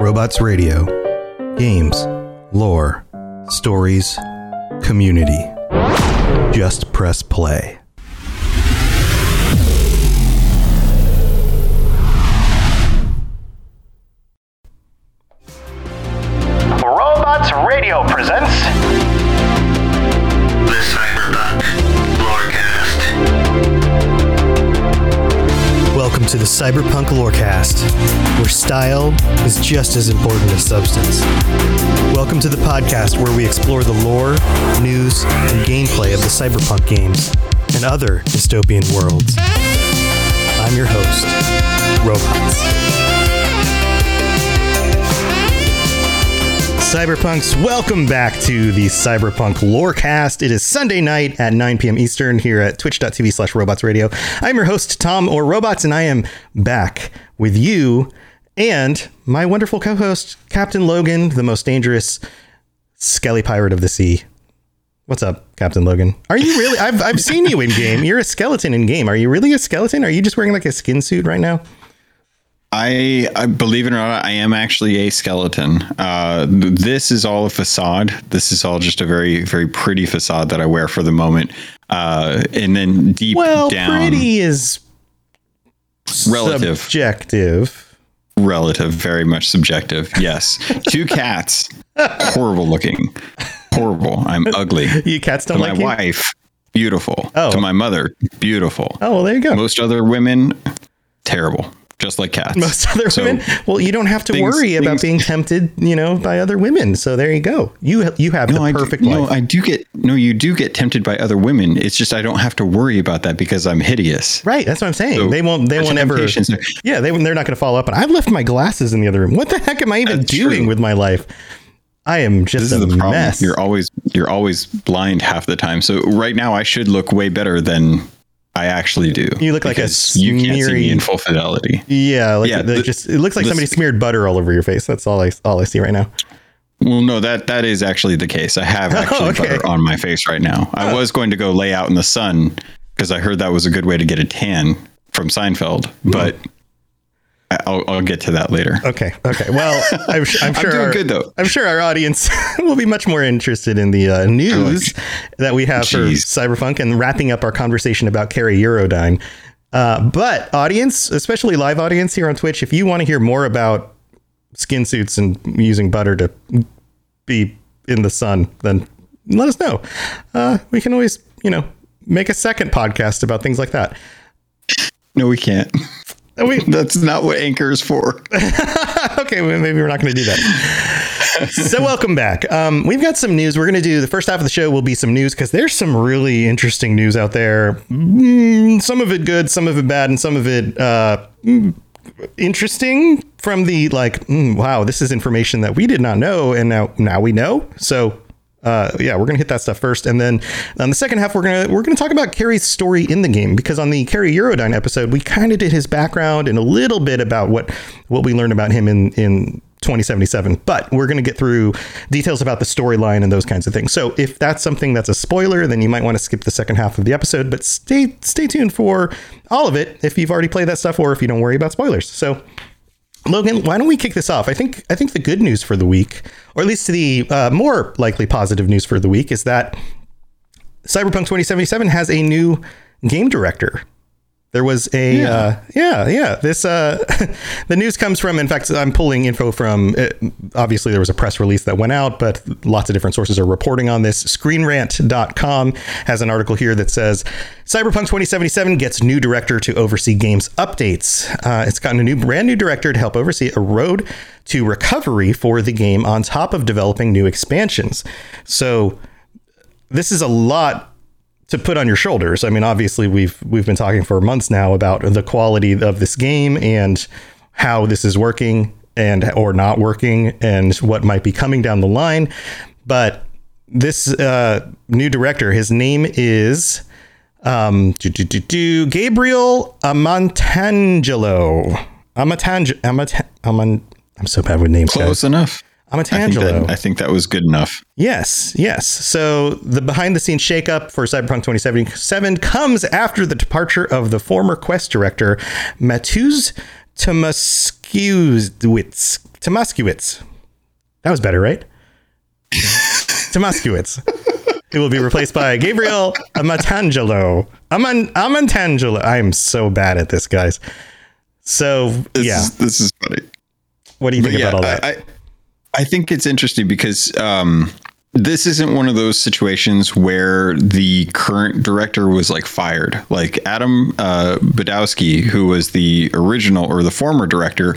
Robots Radio. Games, lore, stories, community. Just press play. Robots Radio presents The Cyberpunk Lorecast. Welcome to the Cyberpunk Lorecast, where style is just as important as substance. Welcome to the podcast where we explore the lore, news, and gameplay of the cyberpunk games and other dystopian worlds. I'm your host, Robots. Cyberpunks, welcome back to the Cyberpunk Lorecast. It is Sunday night at 9 p.m. Eastern here at twitch.tv slash robots radio. I'm your host, Tom or Robots, and I am back with you and my wonderful co host, Captain Logan, the most dangerous skelly pirate of the sea. What's up, Captain Logan? Are you really? I've, I've seen you in game. You're a skeleton in game. Are you really a skeleton? Are you just wearing like a skin suit right now? I, I believe it or not, I am actually a skeleton. Uh, this is all a facade. This is all just a very, very pretty facade that I wear for the moment. Uh, and then deep Well, down, pretty is relative, subjective. Relative, very much subjective. Yes, two cats, horrible looking, horrible. I'm ugly. You cats don't my like you? wife, beautiful. Oh. To my mother, beautiful. Oh, well, there you go. Most other women, terrible. Just like cats. Most other So- women. Well, you don't have to things- worry about being tempted, you know, by other women. So there you go. You you have the No, I do, perfect no. I do get no. You do get tempted by other women. It's just I don't have to worry about that because I'm hideous. right. That's what I'm saying. So, they won't. They won't ever. Yeah, they they're not going to follow up. And I've left my glasses in the other room. What the heck am I even That's doing true. with my life? I am just This a is the problem. mess. You're always you're always blind half the time. So right now I should look way better than I actually do. You look like a because you can't see me in full fidelity. yeah, like Yeah, the- the- just it looks like the- somebody smeared butter all over your face. That's all I all I see right now. Well, no, that that is actually the case. I have actually okay. butter on my face right now. I oh. was going to go lay out in the sun because I heard that was a good way to get a tan from Seinfeld, but I- I'll, I'll get to that later. Okay. Okay. Well, I'm, I'm I'm sure doing our, good, though. I'm sure our audience will be much more interested in the uh, news that we have Jeez. for Cyberpunk and wrapping up our conversation about Kerry Eurodyne. Uh, but audience, especially live audience here on Twitch, if you want to hear more about skin suits and using butter to be in the sun, then let us know. Uh, we can always, you know, make a second podcast about things like that. No, we can't. We, That's not what Anchor is for. okay, well, maybe we're not going to do that. so, welcome back. Um, we've got some news. We're going to do the first half of the show will be some news because there's some really interesting news out there. Mm, some of it good, some of it bad, and some of it uh, interesting from the like, mm, wow, this is information that we did not know, and now now we know. So. Uh, yeah, we're gonna hit that stuff first, and then on the second half, we're gonna we're gonna talk about Kerry's story in the game because on the Kerry Eurodyne episode, we kind of did his background and a little bit about what what we learned about him in in 2077. But we're gonna get through details about the storyline and those kinds of things. So if that's something that's a spoiler, then you might want to skip the second half of the episode. But stay stay tuned for all of it if you've already played that stuff or if you don't worry about spoilers. So. Logan, why don't we kick this off? I think I think the good news for the week, or at least the uh, more likely positive news for the week, is that Cyberpunk 2077 has a new game director. There was a yeah uh, yeah, yeah. This uh, the news comes from. In fact, I'm pulling info from. Uh, obviously, there was a press release that went out, but lots of different sources are reporting on this. ScreenRant.com has an article here that says Cyberpunk 2077 gets new director to oversee games updates. Uh, it's gotten a new, brand new director to help oversee a road to recovery for the game, on top of developing new expansions. So this is a lot to put on your shoulders. I mean, obviously we've we've been talking for months now about the quality of this game and how this is working and or not working and what might be coming down the line. But this uh, new director, his name is um, Gabriel Amantangelo. Amantang- Amant- Amant- I'm so bad with names. Close guys. enough. I think, that, I think that was good enough. Yes, yes. So the behind the scenes shakeup for Cyberpunk 2077 comes after the departure of the former Quest director, Mateusz Tomask Tomaszkiewicz. Tomaszkiewicz. That was better, right? Tomaszkiewicz. It will be replaced by Gabriel Amatangelo. Aman Amantangelo. I am so bad at this, guys. So This yeah, is, this is funny. what do you think yeah, about all that? I, I, I think it's interesting because um, this isn't one of those situations where the current director was like fired. Like Adam uh, Badowski, who was the original or the former director,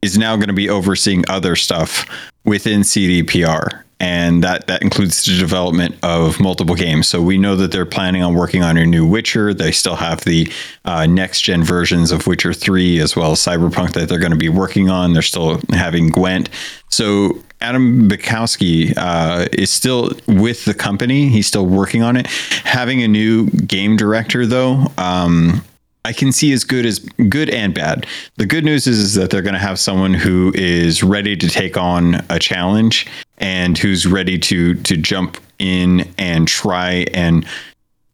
is now going to be overseeing other stuff within CDPR. And that, that includes the development of multiple games. So we know that they're planning on working on a new Witcher. They still have the uh, next gen versions of Witcher 3 as well as Cyberpunk that they're going to be working on. They're still having Gwent. So Adam Badowski uh, is still with the company. He's still working on it. Having a new game director, though, um, I can see as good as good and bad. The good news is, is that they're going to have someone who is ready to take on a challenge and who's ready to to jump in and try and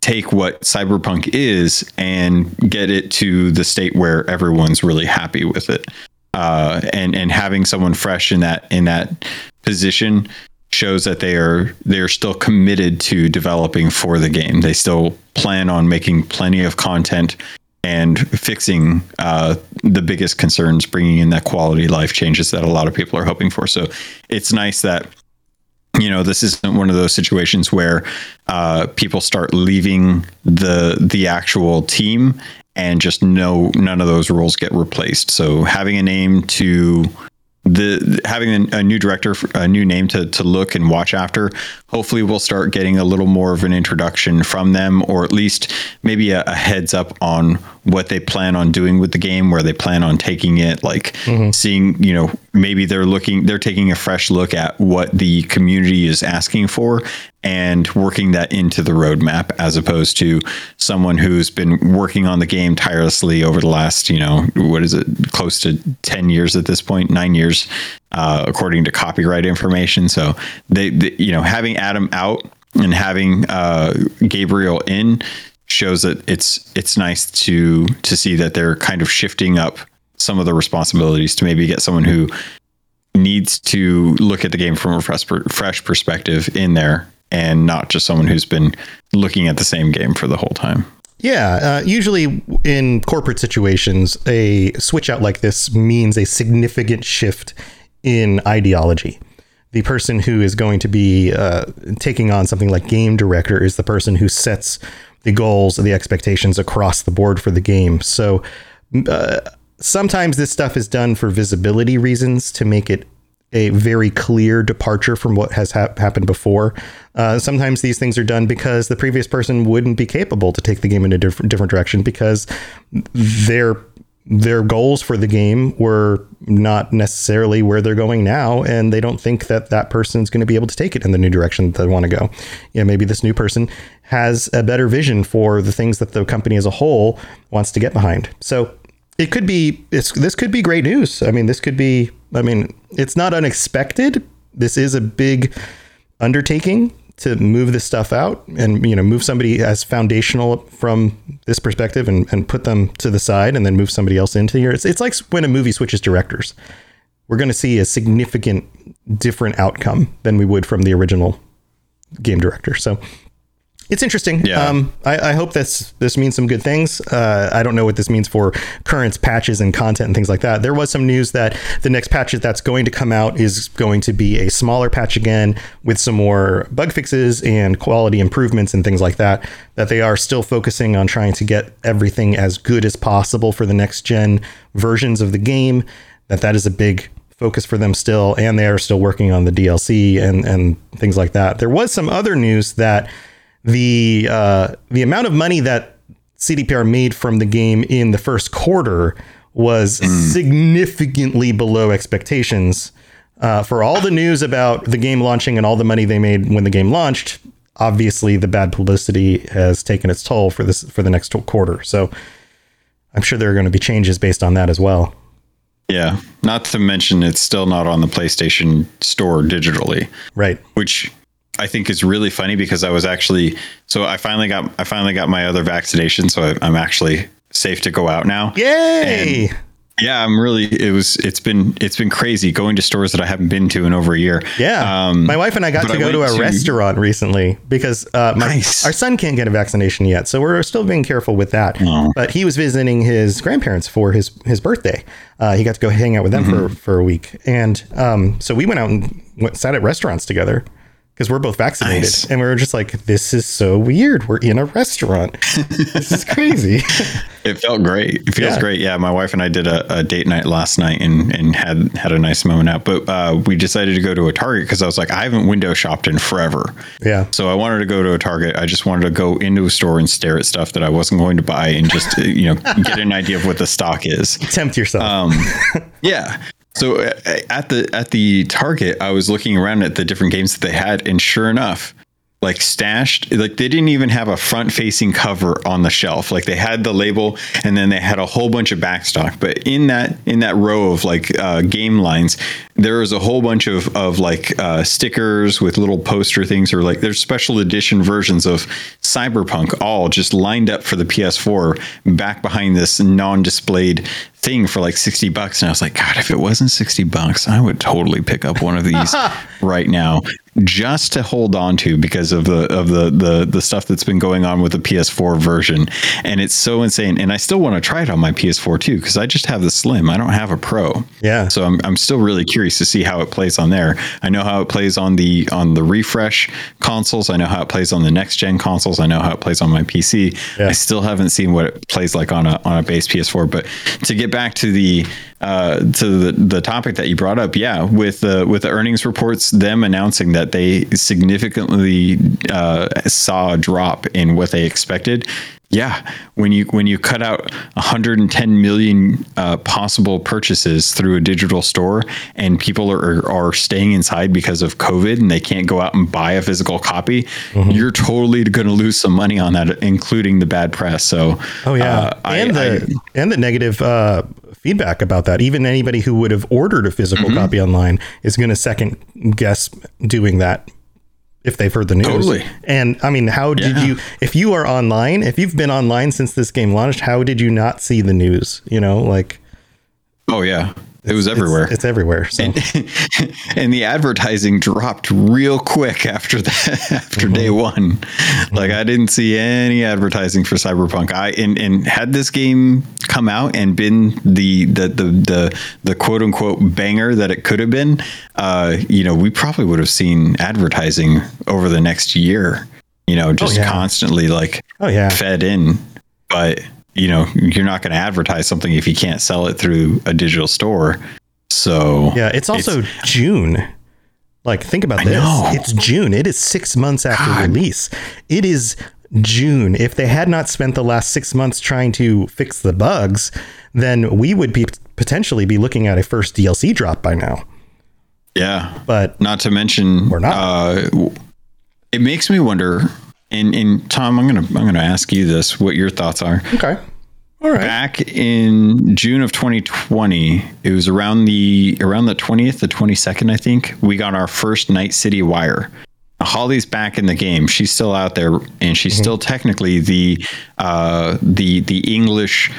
take what cyberpunk is and get it to the state where everyone's really happy with it. Uh, and and having someone fresh in that in that position shows that they are they're still committed to developing for the game. They still plan on making plenty of content and fixing uh, the biggest concerns, bringing in that quality life changes that a lot of people are hoping for. So it's nice that you know this isn't one of those situations where uh, people start leaving the the actual team and just no none of those roles get replaced. So having a name to the having a, new director, a new name to to look and watch after. Hopefully, we'll start getting a little more of an introduction from them, or at least maybe a, a heads up on what they plan on doing with the game, where they plan on taking it. Like mm-hmm. seeing, you know, maybe they're looking, they're taking a fresh look at what the community is asking for and working that into the roadmap, as opposed to someone who's been working on the game tirelessly over the last, you know, what is it, close to ten years at this point, nine years, uh, according to copyright information. So they, they, you know, having Adam out and having uh, Gabriel in shows that it's it's nice to to see that they're kind of shifting up some of the responsibilities to maybe get someone who needs to look at the game from a fresh, fresh perspective in there and not just someone who's been looking at the same game for the whole time. Yeah, uh, usually in corporate situations, a switch out like this means a significant shift in ideology. The person who is going to be uh, taking on something like game director is the person who sets the goals and the expectations across the board for the game. So uh, sometimes this stuff is done for visibility reasons to make it a very clear departure from what has hap happened before. Uh, sometimes these things are done because the previous person wouldn't be capable to take the game in a different different direction because their their goals for the game were not necessarily where they're going now, and they don't think that that person's going to be able to take it in the new direction that they want to go. You know, maybe this new person has a better vision for the things that the company as a whole wants to get behind. So it could be this could be great news. I mean, this could be I mean, it's not unexpected. This is a big undertaking to move this stuff out and you know move somebody as foundational from this perspective and, and put them to the side and then move somebody else into here. It's it's like when a movie switches directors. We're going to see a significant different outcome than we would from the original game director. So it's interesting. Yeah. Um, I, I hope this this means some good things. Uh, I don't know what this means for current patches and content and things like that. There was some news that the next patch that's going to come out is going to be a smaller patch again with some more bug fixes and quality improvements and things like that. That they are still focusing on trying to get everything as good as possible for the next gen versions of the game. That that is a big focus for them still, and they are still working on the DLC and and things like that. There was some other news that the uh, the amount of money that CDPR made from the game in the first quarter was significantly below expectations. Uh, for all the news about the game launching and all the money they made when the game launched, obviously the bad publicity has taken its toll for this for the next quarter. So I'm sure there are going to be changes based on that as well. Yeah. Not to mention it's still not on the PlayStation store digitally. Right. which I think is really funny because I was actually so I finally got I finally got my other vaccination, so I, I'm actually safe to go out now. Yay! Yeah, I'm really. It was. It's been. It's been crazy going to stores that I haven't been to in over a year. Yeah, Um, my wife and I got to I go to a to- restaurant recently because uh, my, Nice. our son can't get a vaccination yet, so we're still being careful with that. But he was visiting his grandparents for his his birthday. Uh, he got to go hang out with them Mm-hmm. for for a week, and um, so we went out and went, sat at restaurants together because we're both vaccinated, Nice. and we were just like, "This is so weird. We're in a restaurant. this is crazy." It felt great. It feels Yeah. great. Yeah, my wife and I did a, a date night last night and and had had a nice moment out. But uh, we decided to go to a Target because I was like, I haven't window shopped in forever. yeah. So I wanted to go to a Target. I just wanted to go into a store and stare at stuff that I wasn't going to buy and just uh, you know get an idea of what the stock is. Tempt yourself. Um, yeah. So uh, at the at the Target, I was looking around at the different games that they had, and sure enough, like stashed, like they didn't even have a front facing cover on the shelf. Like they had the label, and then they had a whole bunch of backstock. But in that in that row of like uh, game lines, there was a whole bunch of of like uh, stickers with little poster things, or like there's special edition versions of Cyberpunk, all just lined up for the PS4, back behind this non-displayed thing for like 60 bucks and I was like god if it wasn't 60 bucks I would totally pick up one of these right now just to hold on to because of the of the the the stuff that's been going on with the PS4 version. And it's so insane. And I still want to try it on my PS4 too because I just have the slim. I don't have a pro. Yeah. so I'm, I'm still really curious to see how it plays on there. I know how it plays on the on the refresh consoles. I know how it plays on the next gen consoles. I know how it plays on my PC Yeah. I still haven't seen what it plays like on a on a base PS4. But to get back to the uh, to the the topic that you brought up, yeah, with the with the earnings reports, them announcing that they significantly uh, saw a drop in what they expected. Yeah, when you when you cut out 110 million uh, possible purchases through a digital store, and people are are staying inside because of COVID, and they can't go out and buy a physical copy, Mm-hmm. you're totally going to lose some money on that, including the bad press. So, Oh yeah, uh, I- and the and the negative uh, feedback about that. Even anybody who would have ordered a physical Mm-hmm. copy online is going to second guess doing that if they've heard the news. Totally. And I mean, how did Yeah. you? If you are online, if you've been online since this game launched, how did you not see the news? You know, like oh yeah, it was everywhere. It's, everywhere. So and the advertising dropped real quick after that after day one like i didn't see any advertising for cyberpunk i and, and had this game come out and been the the the the, the quote unquote banger that it could have been uh you know we probably would have seen advertising over the next year you know just yeah. constantly like oh yeah, fed in but you know you're not going to advertise something if you can't sell it through a digital store so yeah. It's also June. Like think about this. know. It's June. It is six months after God. release. It is June. If they had not spent the last six months trying to fix the bugs, then we would be potentially be looking at a first DLC drop by now. yeah But not to mention we're not. uh it makes me wonder and and tom i'm gonna i'm gonna ask you this what your thoughts are. Okay, all right. back in june of 2020 it was around the around the 20th the 22nd i think we got our first night city wire. Now, holly's back in the game. She's still out there and she's still technically the uh the the english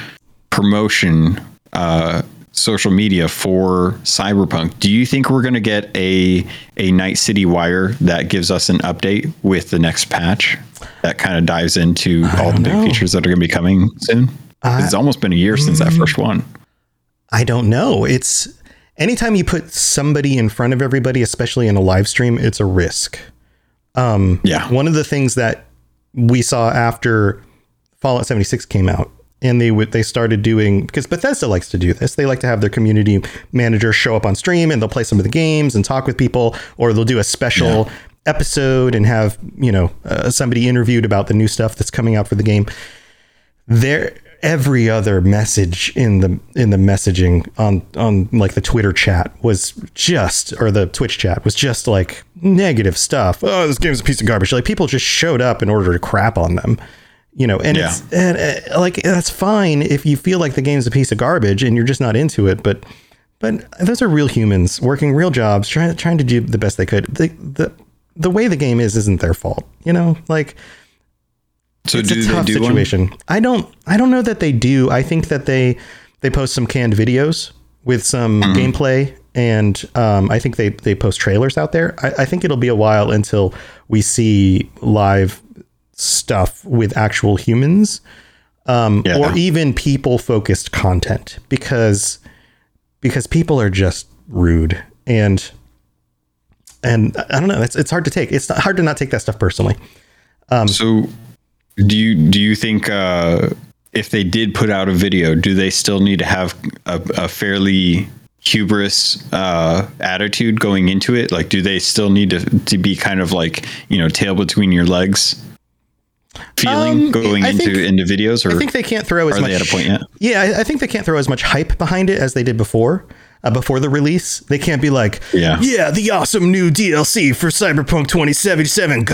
promotion uh social media for cyberpunk do you think we're going to get a a night city wire that gives us an update with the next patch that kind of dives into all the big know. features that are going to be coming soon it's almost been a year since that first one I don't know. It's anytime you put somebody in front of everybody, especially in a live stream, it's a risk. Um, yeah One of the things that we saw after Fallout 76 came out, and they would they started doing because Bethesda likes to do this. They like to have their community manager show up on stream and they'll play some of the games and talk with people, or they'll do a special episode and have you know uh, somebody interviewed about the new stuff that's coming out for the game. There, every other message in the in the messaging on on like the Twitter chat was just or the Twitch chat was just like negative stuff. Oh, this game's a piece of garbage. Like people just showed up in order to crap on them. You know, and Yeah. it's and uh, like that's fine if you feel like the game's a piece of garbage and you're just not into it, but but those are real humans working real jobs, trying trying to do the best they could. The the the way the game is isn't their fault. You know, like so it's do a they tough do one? situation. I don't I don't know that they do. I think that they they post some canned videos with some gameplay, and um, I think they they post trailers out there. I, I think it'll be a while until we see live stuff with actual humans, um, Yeah. or even people focused content because because people are just rude and and I don't know. It's it's hard to take. It's hard to not take that stuff personally. So, do you do you think uh, if they did put out a video, do they still need to have a, a fairly hubris uh, attitude going into it? Like, do they still need to to be kind of like you know tail between your legs feeling um, going think, into into videos? Or I think they can't throw as are much. They at a point yet? Yeah, I, I think they can't throw as much hype behind it as they did before. Uh, before the release, they can't be like, yeah, yeah, the awesome new DLC for Cyberpunk 2077.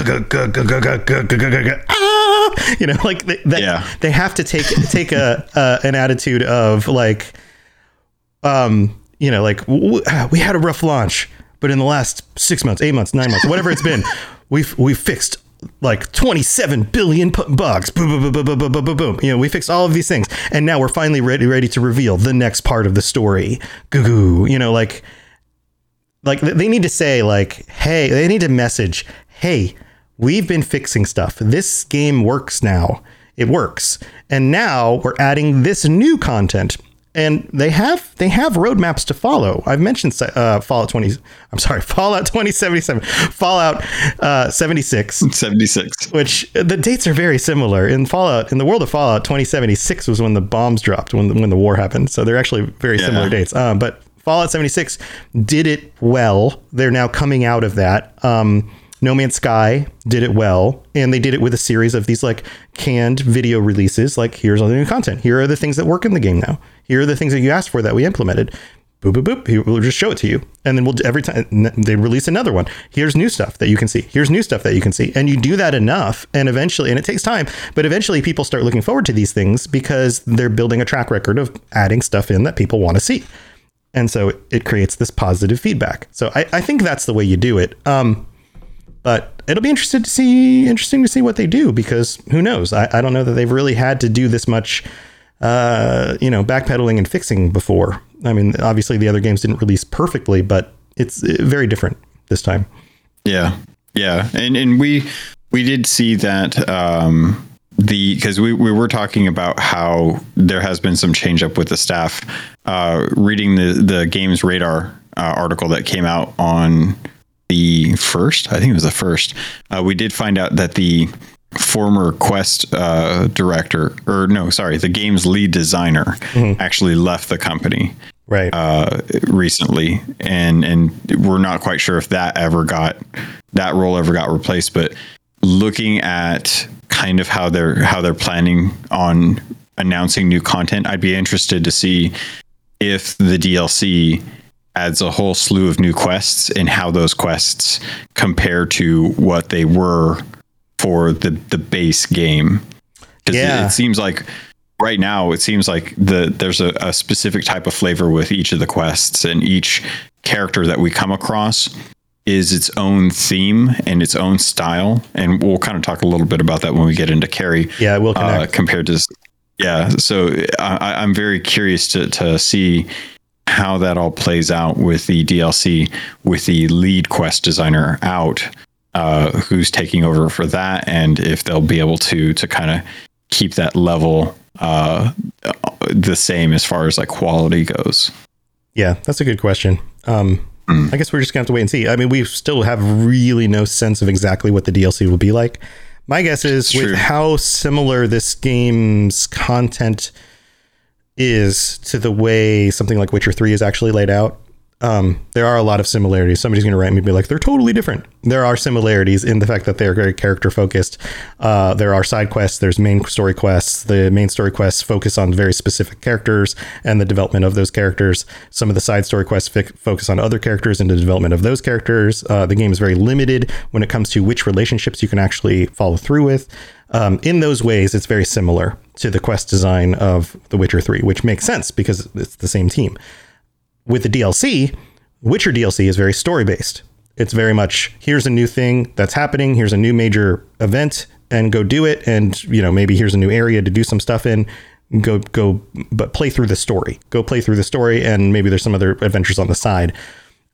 Ah! You know, like they, that, yeah. they have to take take a uh, an attitude of like, um, you know, like w- we had a rough launch, but in the last six months, eight months, nine months, whatever it's been, we've we've fixed like 27 billion bugs. Boom, boom, boom, boom, boom, boom, boom, boom. You know, we fixed all of these things, and now we're finally ready ready to reveal the next part of the story. Goo goo. You know, like like they need to say like, hey, they need to message, hey, we've been fixing stuff. This game works now. It works, and now we're adding this new content. And they have they have roadmaps to follow. I've mentioned uh, Fallout 20. I'm sorry, Fallout 2077, Fallout uh, 76 Seventy six. which the dates are very similar in Fallout. In the world of Fallout, 2076 was when the bombs dropped, when the, when the war happened. So they're actually very similar dates. Um, but Fallout 76 did it well. They're now coming out of that. Um, no Man's Sky did it well, and they did it with a series of these like canned video releases. Like, here's all the new content. Here are the things that work in the game now. Here are the things that you asked for that we implemented. Boop boop boop. We'll just show it to you, and then we'll every time they release another one. Here's new stuff that you can see. Here's new stuff that you can see, and you do that enough, and eventually, and it takes time, but eventually, people start looking forward to these things because they're building a track record of adding stuff in that people want to see, and so it, creates this positive feedback. So I, I think that's the way you do it. Um, but it'll be interesting to see interesting to see what they do because who knows? I, I don't know that they've really had to do this much uh, you know, backpedaling and fixing before. I mean, obviously the other games didn't release perfectly, but it's uh, very different this time. Yeah, yeah, and and we we did see that um, the because we we were talking about how there has been some change up with the staff. Uh, reading the the games radar uh, article that came out on the first, I think it was the first. Uh, we did find out that the former Quest uh, director, or no, sorry, the game's lead designer, actually left the company Right. uh, recently, and and we're not quite sure if that ever got that role ever got replaced. But looking at kind of how they're how they're planning on announcing new content, I'd be interested to see if the DLC adds a whole slew of new quests and how those quests compare to what they were for the the base game. Because Yeah. it, it seems like right now it seems like the there's a, a specific type of flavor with each of the quests and each character that we come across is its own theme and its own style and we'll kind of talk a little bit about that when we get into Kerry yeah, it will uh, compared to yeah so I, i'm very curious to, to see how that all plays out with the dlc with the lead quest designer out uh, who's taking over for that and if they'll be able to to kind of keep that level uh, the same as far as like quality goes yeah, that's a good question. Um, I guess we're just gonna have to wait and see. I mean, we still have really no sense of exactly what the DLC will be like. My guess is with True. how similar this game's content is to the way something like Witcher 3 is actually laid out. Um, there are a lot of similarities. Somebody's going to write me and be like, they're totally different. There are similarities in the fact that they're very character focused. Uh, there are side quests, there's main story quests. The main story quests focus on very specific characters and the development of those characters. Some of the side story quests focus on other characters and the development of those characters. Uh, the game is very limited when it comes to which relationships you can actually follow through with. Um, in those ways, it's very similar to the quest design of The Witcher 3, which makes sense because it's the same team with the DLC, Witcher DLC is very story based. It's very much here's a new thing that's happening, here's a new major event, and go do it. And you know maybe here's a new area to do some stuff in. go go but play through the story. Go play through the story and maybe there's some other adventures on the side.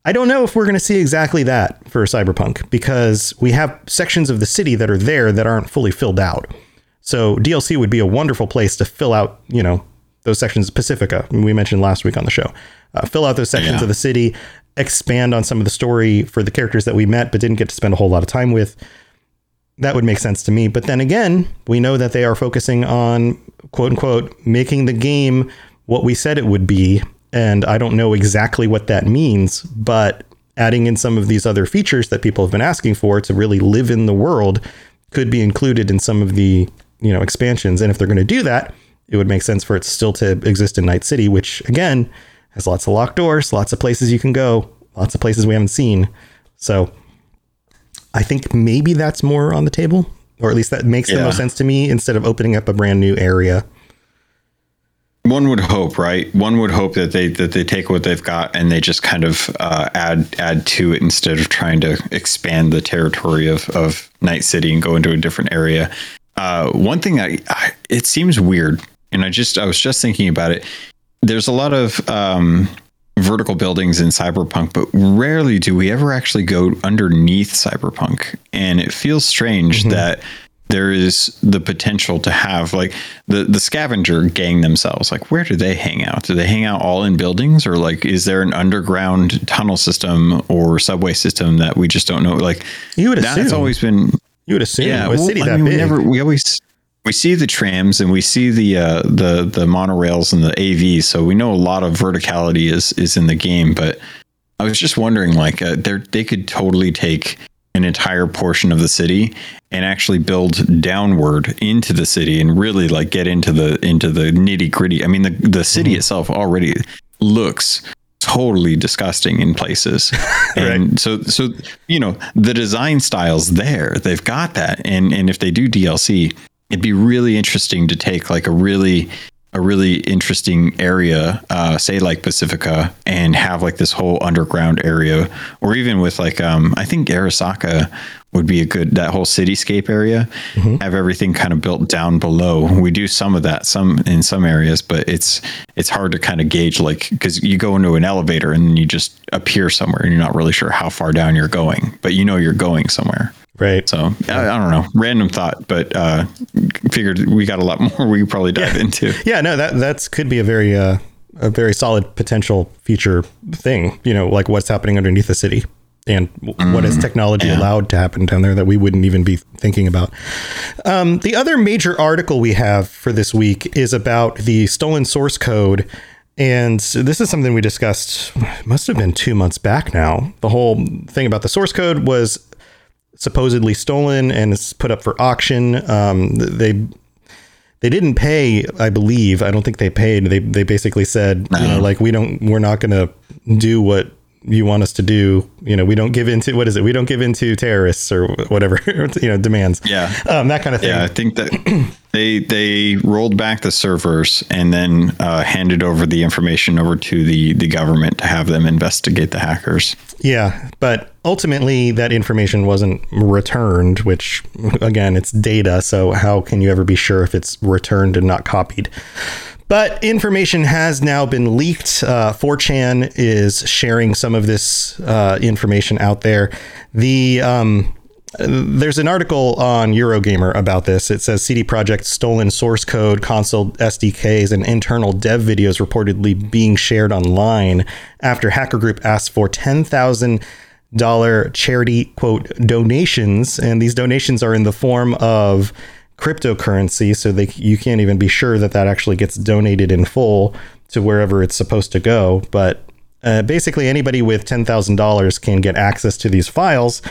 I don't know if we're going to see exactly that for Cyberpunk because we have sections of the city that are there that aren't fully filled out. So DLC would be a wonderful place to fill out, you know, those sections. Pacifica, we mentioned last week on the show, uh, fill out those sections Yeah. of the city, expand on some of the story for the characters that we met but didn't get to spend a whole lot of time with. That would make sense to me. But then again, we know that they are focusing on quote unquote making the game what we said it would be. And I don't know exactly what that means, but adding in some of these other features that people have been asking for to really live in the world could be included in some of the you know expansions. And if they're going to do that, it would make sense for it still to exist in Night City, which again has lots of locked doors, lots of places you can go, lots of places we haven't seen. So I think maybe that's more on the table, or at least that makes the most sense to me instead of opening up a brand new area. One would hope, right? One would hope that they that they take what they've got and they just kind of uh, add add to it instead of trying to expand the territory of of Night City and go into a different area. Uh, one thing I, I it seems weird, and I just I was just thinking about it. There's a lot of um, vertical buildings in Cyberpunk, but rarely do we ever actually go underneath Cyberpunk, and it feels strange that there is the potential to have like the the scavenger gang themselves like where do they hang out do they hang out all in buildings or like is there an underground tunnel system or subway system that we just don't know like You would assume. that's always been You would assume yeah a well, city I that mean, we big. never we always we see the trams and we see the uh the the monorails and the AVs so we know a lot of verticality is is in the game but I was just wondering, like, uh, they they could totally take an entire portion of the city and actually build downward into the city and really like get into the into the nitty gritty. I mean, the the city itself already looks totally disgusting in places, and so so you know the design styles there. They've got that, and and if they do DLC, it'd be really interesting to take like a really a really interesting area, uh, say like Pacifica, and have like this whole underground area, or even with like um, I think Arasaka would be a good that whole cityscape area. Have everything kind of built down below. We do some of that, some in some areas, but it's it's hard to kind of gauge like because you go into an elevator and you just appear somewhere and you're not really sure how far down you're going, but you know you're going somewhere. Right. So I, I don't know, random thought, but uh, figured we got a lot more we could probably dive into. Yeah, no, that that's could be a very uh, a very solid potential future thing. You know, like what's happening underneath the city and w- what is technology allowed to happen down there that we wouldn't even be thinking about. Um, the other major article we have for this week is about the stolen source code. And this is something we discussed, must have been two months back now. The whole thing about the source code was supposedly stolen and it's put up for auction. Um, they they didn't pay, I believe. I don't think they paid. They they basically said, you know, like we don't, we're not going to do what you want us to do. You know, we don't give into what is it? We don't give into terrorists or whatever, you know, demands. Yeah. um, that kind of thing. Yeah, I think that they they rolled back the servers and then uh, handed over the information over to the the government to have them investigate the hackers. Yeah, but ultimately that information wasn't returned, which again, it's data, so how can you ever be sure if it's returned and not copied? But information has now been leaked. Uh, 4chan is sharing some of this uh, information out there. The um, there's an article on Eurogamer about this. It says CD Projekt stolen source code, console SDKs, and internal dev videos reportedly being shared online after hacker group asked for ten thousand dollar charity quote donations, and these donations are in the form of cryptocurrency, so they you can't even be sure that that actually gets donated in full to wherever it's supposed to go. But uh, basically, anybody with ten thousand dollars can get access to these files,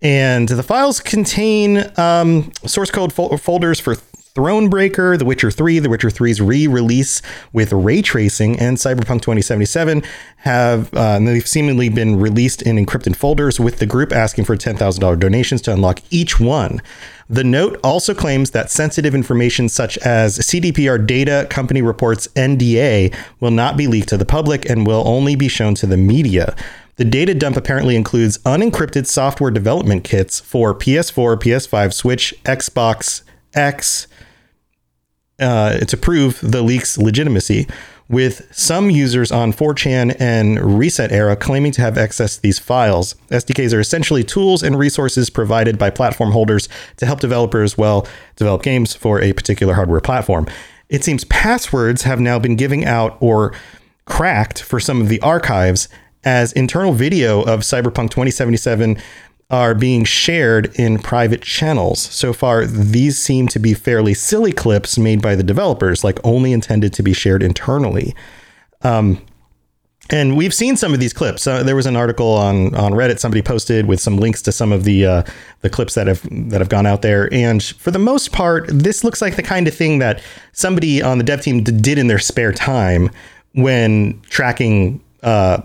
and the files contain um, source code fol- folders for Thronebreaker, The Witcher 3, The Witcher 3's re-release with ray tracing, and Cyberpunk 2077 have uh, they've seemingly been released in encrypted folders with the group asking for $10,000 donations to unlock each one. The note also claims that sensitive information such as CDPR data, company reports, NDA will not be leaked to the public and will only be shown to the media. The data dump apparently includes unencrypted software development kits for PS4, PS5, Switch, Xbox X, uh, to prove the leak's legitimacy, with some users on 4chan and ResetEra claiming to have access to these files. SDKs are essentially tools and resources provided by platform holders to help developers, well, develop games for a particular hardware platform. It seems passwords have now been giving out or cracked for some of the archives as internal video of Cyberpunk 2077 are being shared in private channels. So far, these seem to be fairly silly clips made by the developers, like only intended to be shared internally. Um, and we've seen some of these clips. Uh, there was an article on on Reddit somebody posted with some links to some of the uh, the clips that have that have gone out there. And for the most part, this looks like the kind of thing that somebody on the dev team d- did in their spare time when tracking uh,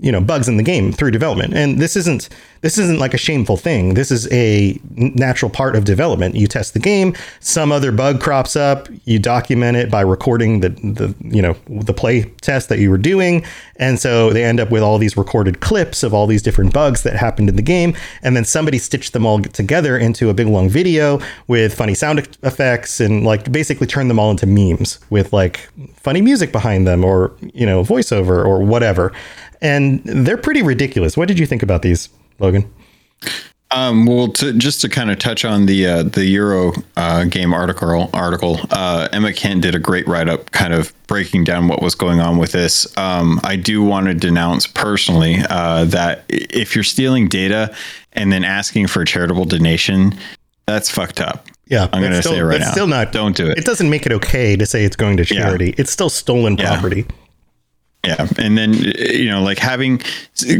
you know bugs in the game through development. And this isn't this isn't like a shameful thing. This is a natural part of development. You test the game some other bug crops up you document it by recording the the you know the play test that you were doing. And so they end up with all these recorded clips of all these different bugs that happened in the game. And then somebody stitched them all together into a big long video with funny sound effects and like basically turn them all into memes with like funny music behind them or you know voiceover or whatever and they're pretty ridiculous. What did you think about these, Logan? Um, well, to, just to kind of touch on the uh, the Euro uh, game article, article uh, Emma Kent did a great write up, kind of breaking down what was going on with this. Um, I do want to denounce personally uh, that if you're stealing data and then asking for a charitable donation, that's fucked up. Yeah, I'm going to say it right now. Still not. Don't do it. It doesn't make it okay to say it's going to charity. Yeah. It's still stolen property. Yeah, and then you know, like having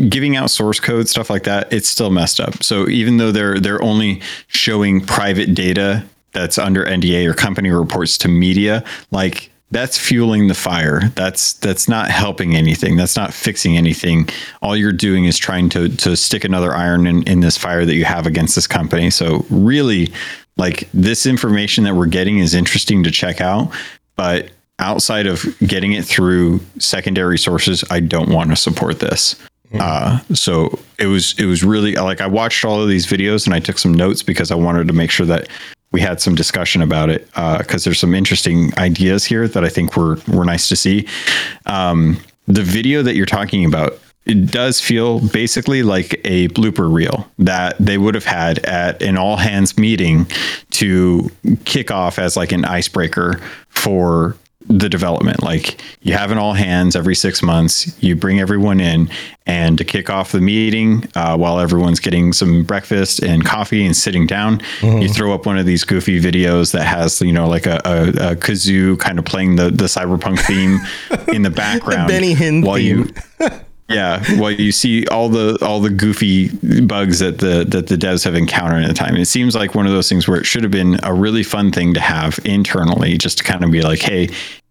giving out source code stuff like that, it's still messed up. So even though they're they're only showing private data that's under NDA or company reports to media, like that's fueling the fire. That's that's not helping anything. That's not fixing anything. All you're doing is trying to to stick another iron in, in this fire that you have against this company. So really, like this information that we're getting is interesting to check out, but outside of getting it through secondary sources, I don't want to support this. Uh, so it was it was really like I watched all of these videos and I took some notes because I wanted to make sure that we had some discussion about it because there's some interesting ideas here that I think were were nice to see. Um, the video that you're talking about it does feel basically like a blooper reel that they would have had at an all hands meeting to kick off as like an icebreaker for the development. Like you have an all hands every six months, you bring everyone in, and to kick off the meeting uh, while everyone's getting some breakfast and coffee and sitting down, you throw up one of these goofy videos that has you know like a, a, a kazoo kind of playing the the cyberpunk theme in the background Benny Hill while you. Yeah, well, you see all the all the goofy bugs that the that the devs have encountered at the time. It seems like one of those things where it should have been a really fun thing to have internally, just to kind of be like, hey,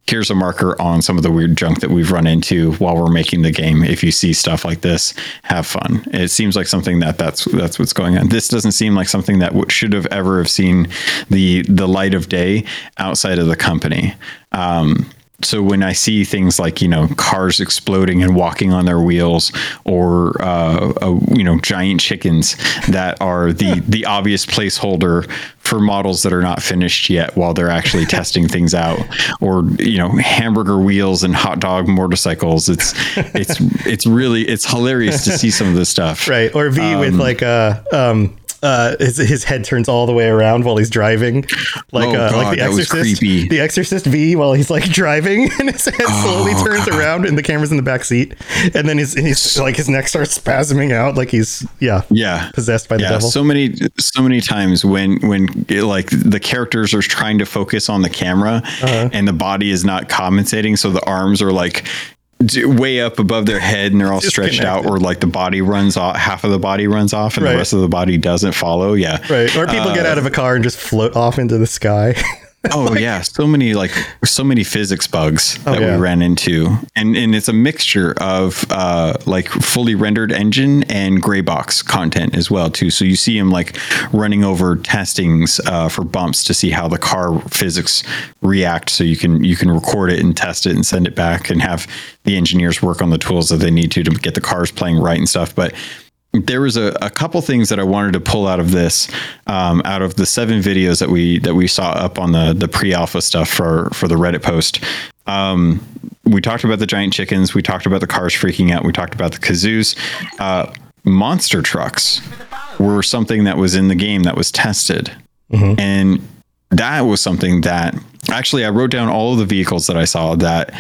here's a marker on some of the weird junk that we've run into while we're making the game. If you see stuff like this, have fun. It seems like something that that's that's what's going on. This doesn't seem like something that should have ever have seen the the light of day outside of the company. Um, so when I see things like you know cars exploding and walking on their wheels, or uh, uh, you know giant chickens that are the the obvious placeholder for models that are not finished yet while they're actually testing things out, or you know hamburger wheels and hot dog motorcycles, it's it's it's really it's hilarious to see some of this stuff. Right. Or V with like a um uh his, his head turns all the way around while he's driving. Like Oh, uh God, like the exorcist the exorcist V while he's like driving and his head slowly Oh, turns around and the camera's in the back seat. And then his he's like his neck starts spasming out like he's yeah. yeah Possessed by the yeah devil. so many so many times when when it, like the characters are trying to focus on the camera Uh-huh. and the body is not compensating so the arms are like way up above their head and they're all stretched out or like the body runs off half of the body runs off and Right. the rest of the body doesn't follow yeah Right. Or people get uh, out of a car and just float off into the sky. oh yeah. So many like so many physics bugs that Oh, yeah. we ran into. And and it's a mixture of uh like fully rendered engine and gray box content as well too. So you see him like running over testings uh, for bumps to see how the car physics react. So you can you can record it and test it and send it back and have the engineers work on the tools that they need to to get the cars playing right and stuff. But there was a, a couple things that I wanted to pull out of this, um, out of the seven videos that we that we saw up on the the pre-alpha stuff for for the Reddit post. Um, we talked about the giant chickens. We talked about the cars freaking out. We talked about the kazoos. Uh, monster trucks were something that was in the game that was tested, and that was something that actually I wrote down all of the vehicles that I saw that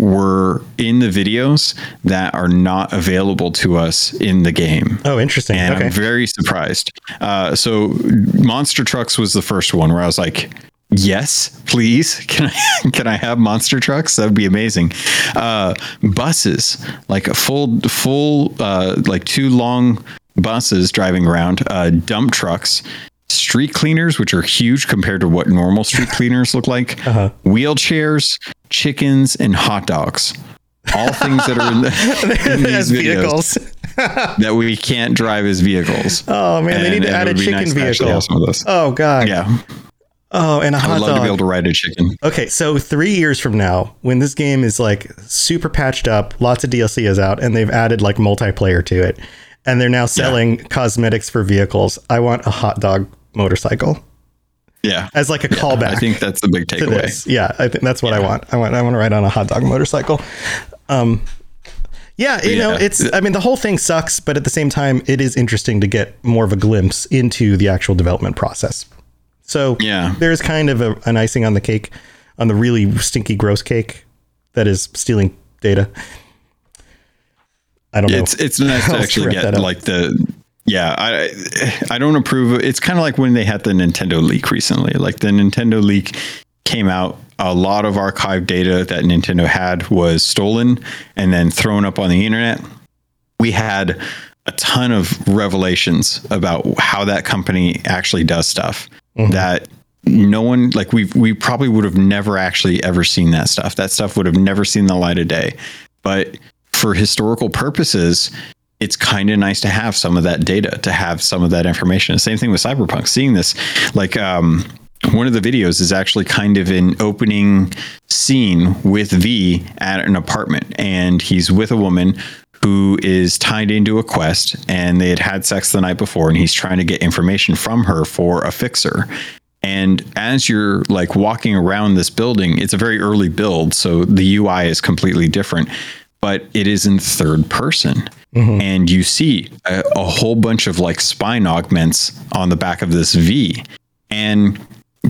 were in the videos that are not available to us in the game. Oh, interesting. And okay. I'm very surprised. Uh, so, monster trucks was the first one where I was like, "Yes, please, can I can I have monster trucks? That would be amazing." Uh, buses, like a full full uh, like two long buses driving around. Uh, dump trucks. Street cleaners, which are huge compared to what normal street cleaners look like, Uh-huh. wheelchairs, chickens, and hot dogs. All things that are in, the, in these vehicles. that we can't drive as vehicles. Oh man, they need And- to add a chicken nice vehicle. some of those. Oh god. Yeah, Oh, and a hot I would love to be able to ride a chicken. Okay, so three years from now, when this game is like super patched up, lots of DLC is out, and they've added like multiplayer to it, and they're now selling cosmetics for vehicles. I want a hot dog motorcycle Yeah, as like a callback. I think that's the big takeaway. Yeah, I think that's what I want. I want I want to ride on a hot dog motorcycle. Um yeah, you know, it's I mean the whole thing sucks, but at the same time it is interesting to get more of a glimpse into the actual development process. So, Yeah. there's kind of a, an icing on the cake on the really stinky gross cake that is stealing data. I don't know. It's it's nice to actually wrap get like the yeah. I I don't approve. of- It's kind of like when they had the Nintendo leak recently. Like the Nintendo leak came out. A lot of archive data that Nintendo had was stolen and then thrown up on the internet. we had a ton of revelations about how that company actually does stuff mm-hmm. that no one like we we probably would have never actually ever seen that stuff. That stuff would have never seen the light of day. But for historical purposes, it's kind of nice to have some of that data, to have some of that information. Same thing with Cyberpunk. Seeing this, like um, one of the videos is actually kind of an opening scene with V at an apartment, and he's with a woman who is tied into a quest, and they had had sex the night before, and he's trying to get information from her for a fixer. And as you're like walking around this building, it's a very early build, so the UI is completely different, but it is in third person. And you see a, a whole bunch of like spine augments on the back of this V. And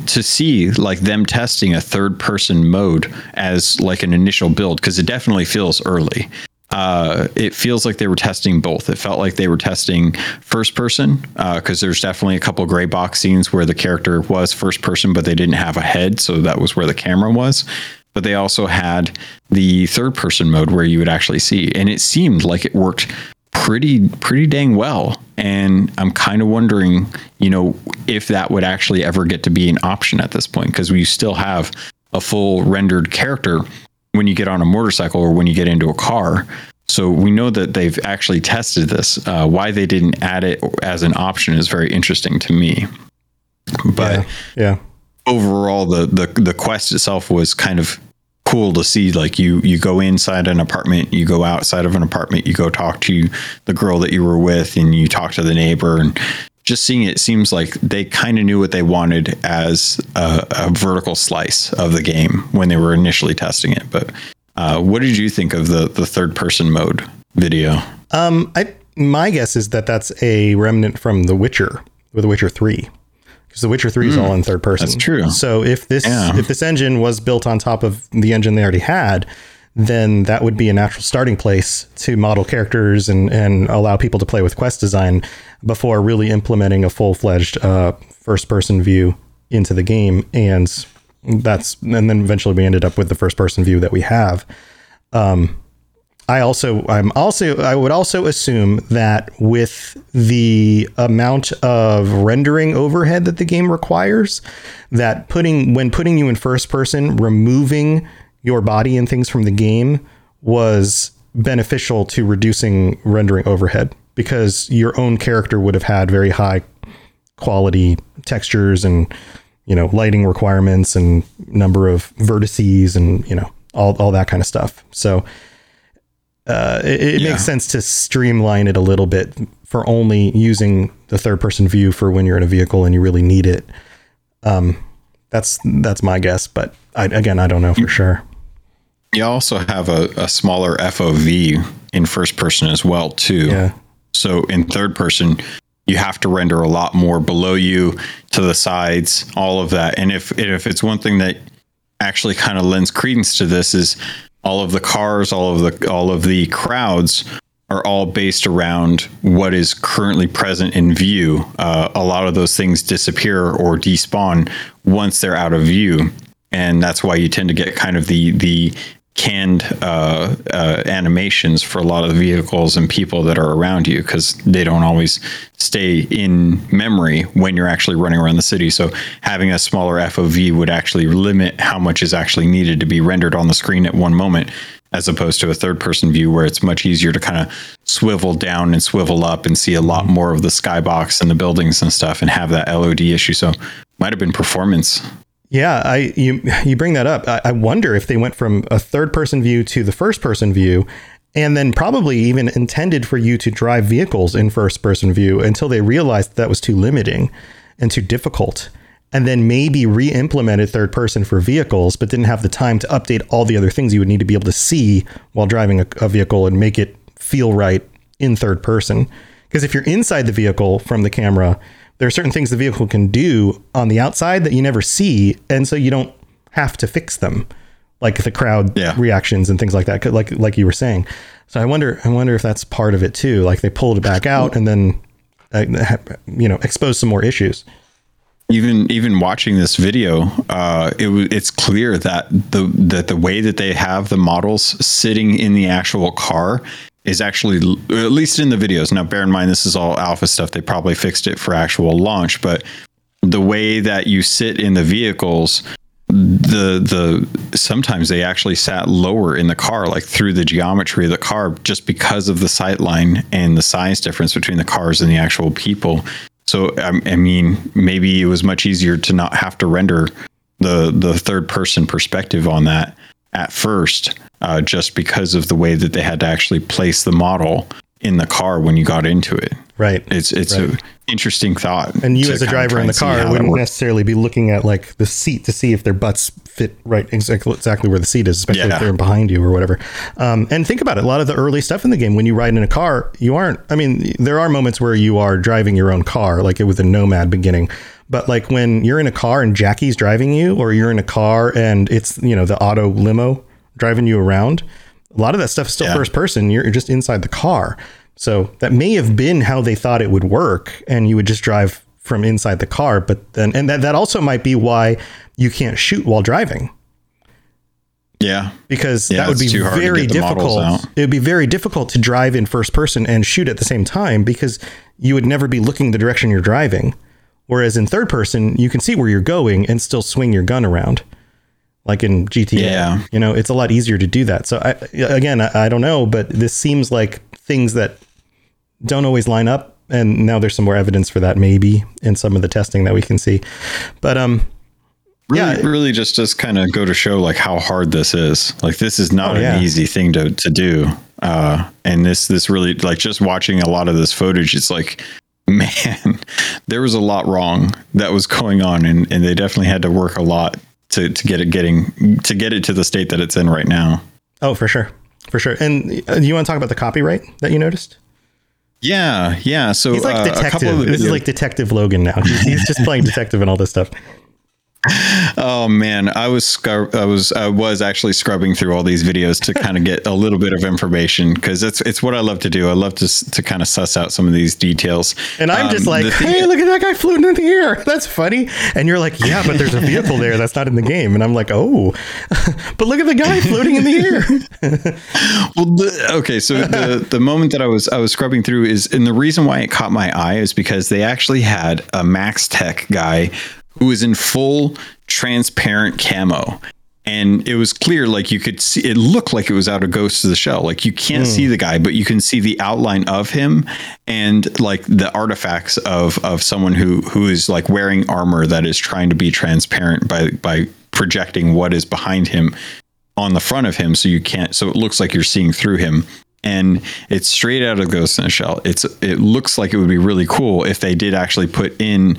to see like them testing a third person mode as like an initial build, because it definitely feels early uh, it feels like they were testing both. It felt like they were testing first person because there's definitely a couple gray box scenes where the character was first person, but they didn't have a head, so that was where the camera was. But they also had the third person mode where you would actually see, and it seemed like it worked pretty pretty dang well. And I'm kind of wondering, you know, if that would actually ever get to be an option at this point because we still have a full rendered character when you get on a motorcycle or when you get into a car. So we know that they've actually tested this. Uh, why they didn't add it as an option is very interesting to me. But yeah. yeah. Overall, the, the the quest itself was kind of cool to see. Like you you go inside an apartment, you go outside of an apartment, you go talk to the girl that you were with, and you talk to the neighbor, and just seeing it seems like they kind of knew what they wanted as a, a vertical slice of the game when they were initially testing it. But uh, what did you think of the the third person mode video? Um, I my guess is that that's a remnant from The Witcher with The Witcher Three, because The Witcher Three is all in third person. Hmm. that's true. So if this Yeah. if this engine was built on top of the engine they already had, then that would be a natural starting place to model characters and and allow people to play with quest design before really implementing a full fledged uh, first person view into the game. And that's and then eventually we ended up with the first person view that we have. I also I'm also I would also assume that with the amount of rendering overhead that the game requires, that putting when putting you in first person, removing your body and things from the game was beneficial to reducing rendering overhead because your own character would have had very high quality textures and you know lighting requirements and number of vertices and you know all, all that kind of stuff. So uh, it, it Yeah. makes sense to streamline it a little bit for only using the third person view for when you're in a vehicle and you really need it. Um, that's that's my guess, but I, again, I don't know for sure. You also have a, a smaller FOV in first person as well too. Yeah. So in third person, you have to render a lot more below you, to the sides, all of that. And if if it's one thing that actually kind of lends credence to this is all of the cars, all of the all of the crowds are all based around what is currently present in view. Uh, a lot of those things disappear or despawn once they're out of view, and that's why you tend to get kind of the the canned uh, uh, animations for a lot of the vehicles and people that are around you because they don't always stay in memory when you're actually running around the city. So having a smaller FOV would actually limit how much is actually needed to be rendered on the screen at one moment. As opposed to a third person view where it's much easier to kind of swivel down and swivel up and see a lot more of the skybox and the buildings and stuff and have that LOD issue. So might have been performance Yeah, I you you bring that up. I, I wonder if they went from a third person view to the first person view, and then probably even intended for you to drive vehicles in first person view until they realized that, was too limiting and too difficult, and then maybe re-implemented third person for vehicles, but didn't have the time to update all the other things you would need to be able to see while driving a, a vehicle and make it feel right in third person. Because if you're inside the vehicle from the camera, there are certain things the vehicle can do on the outside that you never see, and so you don't have to fix them, like the crowd Yeah. reactions and things like that. Like like you were saying. So I wonder I wonder if that's part of it too. Like they pulled it back out and then uh, you know exposed some more issues. even even watching this video, uh, it it's clear that the that the way that they have the models sitting in the actual car is actually at least in the videos. Now, bear in mind this is all alpha stuff. They probably fixed it for actual launch, but the way that you sit in the vehicles the the sometimes they actually sat lower in the car like through the geometry of the car just because of the sight line and the size difference between the cars and the actual people so I, I mean maybe it was much easier to not have to render the the third person perspective on that at first uh, just because of the way that they had to actually place the model in the car when you got into it Right. it's it's Right. a interesting thought and you as a driver in the car wouldn't necessarily be looking at like the seat to see if their butts fit right exactly exactly where the seat is, especially Yeah. if they're behind you or whatever. Um, and think about it, a lot of the early stuff in the game when you ride in a car, you aren't. I mean, there are moments where you are driving your own car, like it was a Nomad beginning. But like when you're in a car and Jackie's driving you, or you're in a car and it's you know the auto limo driving you around, a lot of that stuff is still Yeah. first person. You're just inside the car. So that may have been how they thought it would work, and you would just drive from inside the car. But then, and that, that also might be why you can't shoot while driving yeah because Yeah, that would be it's too hard to very get the models difficult. It would be very difficult to drive in first person and shoot at the same time because you would never be looking the direction you're driving. Whereas in third person, you can see where you're going and still swing your gun around. Like in GTA, Yeah. you know, it's a lot easier to do that. So I, again, I, I don't know, but this seems like things that don't always line up. And now there's some more evidence for that, maybe in some of the testing that we can see. But um, really, Yeah. really just just kind of go to show like how hard this is. Like this is not Oh, yeah. an easy thing to to do. Uh, and this this really like just watching a lot of this footage, it's like, man, there was a lot wrong that was going on, and and they definitely had to work a lot to to get it getting to get it to the state that it's in right now. oh, for sure, for sure. And uh, do you want to talk about the copyright that you noticed? Yeah, yeah. So He's like uh, a couple detective. the This is like Detective Logan now. He's, he's just playing detective and all this stuff. Oh man, I was I was I was actually scrubbing through all these videos to kind of get a little bit of information because it's it's what I love to do. I love to to kind of suss out some of these details. And I'm just Um, like, the thing- hey, look at that guy floating in the air. That's funny. And you're like, yeah, but there's a vehicle there that's not in the game. And I'm like, oh, but look at the guy floating in the air. Well, the, okay, so the the moment that I was I was scrubbing through is, and the reason why it caught my eye is because they actually had a MaxTac guy who was in full transparent camo. And it was clear, like you could see, it looked like it was out of Ghost of the Shell. Like you can't hmm. see the guy, but you can see the outline of him and like the artifacts of of someone who who is like wearing armor that is trying to be transparent by by projecting what is behind him on the front of him so you can't so it looks like you're seeing through him and it's straight out of Ghost in the Shell. It's it looks like it would be really cool if they did actually put in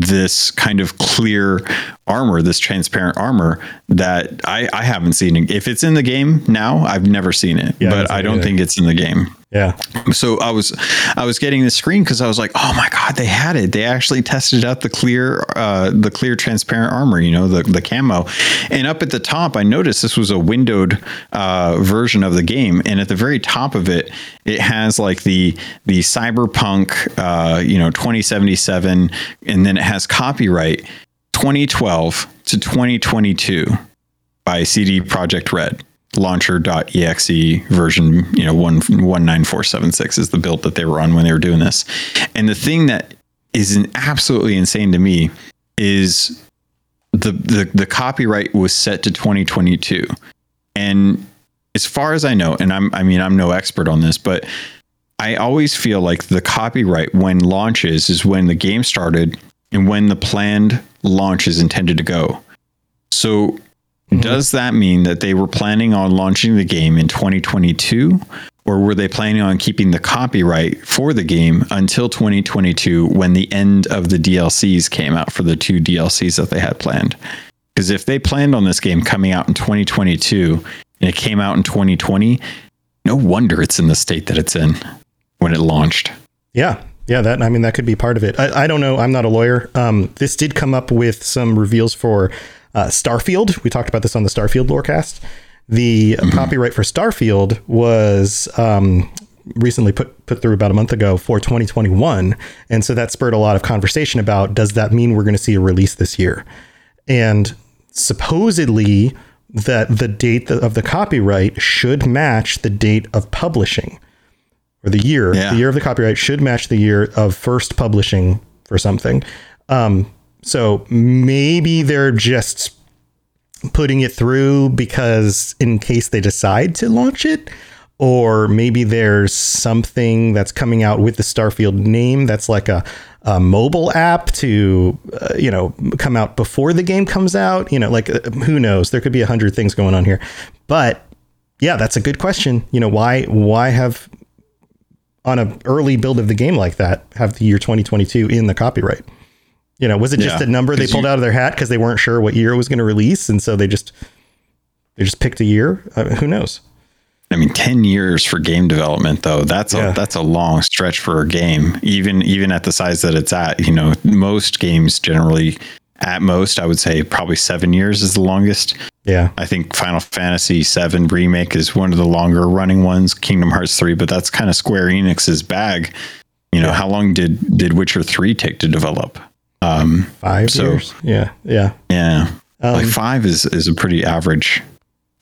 this kind of clear armor, this transparent armor that I, I haven't seen. If it's in the game now, I've never seen it, Yeah, but I don't either. think it's in the game. Yeah. So I was I was getting the screen because I was like, oh my god, they had it. They actually tested out the clear uh, the clear transparent armor, you know, the the camo. And up at the top, I noticed this was a windowed uh, version of the game, and at the very top of it, it has like the the cyberpunk, uh, you know, 2077, and then it has copyright 2012 to 2022 by CD Projekt Red. Launcher.exe version, you know, one one nine four seven six is the build that they were on when they were doing this. And the thing that is an absolutely insane to me is the the the copyright was set to 2022. And as far as I know, and I'm I mean I'm no expert on this, but I always feel like the copyright when launches is when the game started and when the planned launch is intended to go. So mm-hmm. does that mean that they were planning on launching the game in 2022 or were they planning on keeping the copyright for the game until 2022 when the end of the DLCs came out for the two DLCs that they had planned? Because if they planned on this game coming out in 2022 and it came out in 2020, no wonder it's in the state that it's in when it launched. Yeah. Yeah, that I mean that could be part of it. I, I don't know. I'm not a lawyer. Um, this did come up with some reveals for uh, Starfield. We talked about this on the Starfield Lorecast. The copyright for Starfield was um, recently put put through about a month ago for 2021, and so that spurred a lot of conversation about does that mean we're going to see a release this year? And supposedly that the date of the copyright should match the date of publishing or the year, Yeah. the year of the copyright should match the year of first publishing for something. Um, so maybe they're just putting it through because in case they decide to launch it, or maybe there's something that's coming out with the Starfield name that's like a, a mobile app to, uh, you know, come out before the game comes out. You know, like uh, who knows? There could be a hundred things going on here, but yeah, that's a good question. You know, why why have on an early build of the game like that have the year 2022 in the copyright? You know, was it just Yeah, a number they pulled you- out of their hat because they weren't sure what year it was going to release, and so they just they just picked a year? Uh, who knows? I mean, ten years for game development, though that's Yeah. a that's a long stretch for a game. Even even at the size that it's at, you know, most games generally, at most, I would say probably seven years is the longest. Yeah, I think Final Fantasy VII remake is one of the longer running ones. Kingdom Hearts three, but that's kind of Square Enix's bag. You know, how long did did Witcher three take to develop? Um, five So- years. Yeah, yeah. yeah, Um, like five is is a pretty average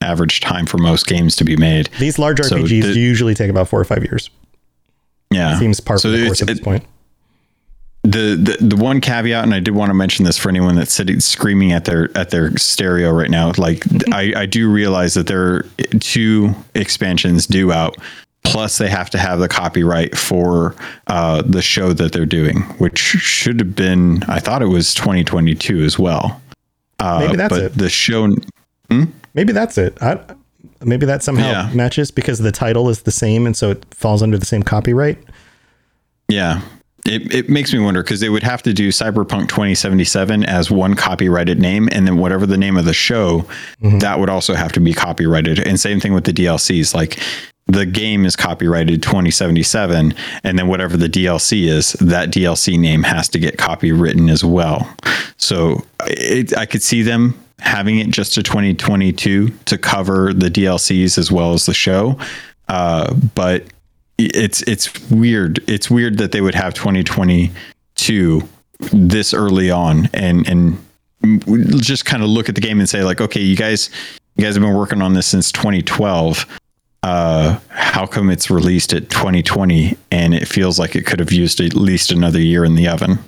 average time for most games to be made. These large So RPGs the- usually take about four or five years. Yeah, Seems par for So the course at this it- point. The, the the one caveat, and I did want to mention this for anyone that's sitting screaming at their at their stereo right now. Like I, I do realize that there are two expansions due out. Plus, they have to have the copyright for uh, the show that they're doing, which should have been. I thought it was 2022 as well. Uh, Maybe that's but it. the show. Maybe that's it. I, maybe that somehow Yeah. matches because the title is the same, and so it falls under the same copyright. Yeah. It, it makes me wonder because they would have to do Cyberpunk 2077 as one copyrighted name, and then whatever the name of the show, that would also have to be copyrighted. And same thing with the DLCs. Like the game is copyrighted 2077, and then whatever the DLC is, that DLC name has to get copywritten as well. So it, I could see them having it just to 2022 to cover the DLCs as well as the show. Uh, but it's it's weird. It's weird that they would have 2022 this early on and and just kind of look at the game and say like, okay, you guys you guys have been working on this since 2012. Uh, how come it's released at 2020 and it feels like it could have used at least another year in the oven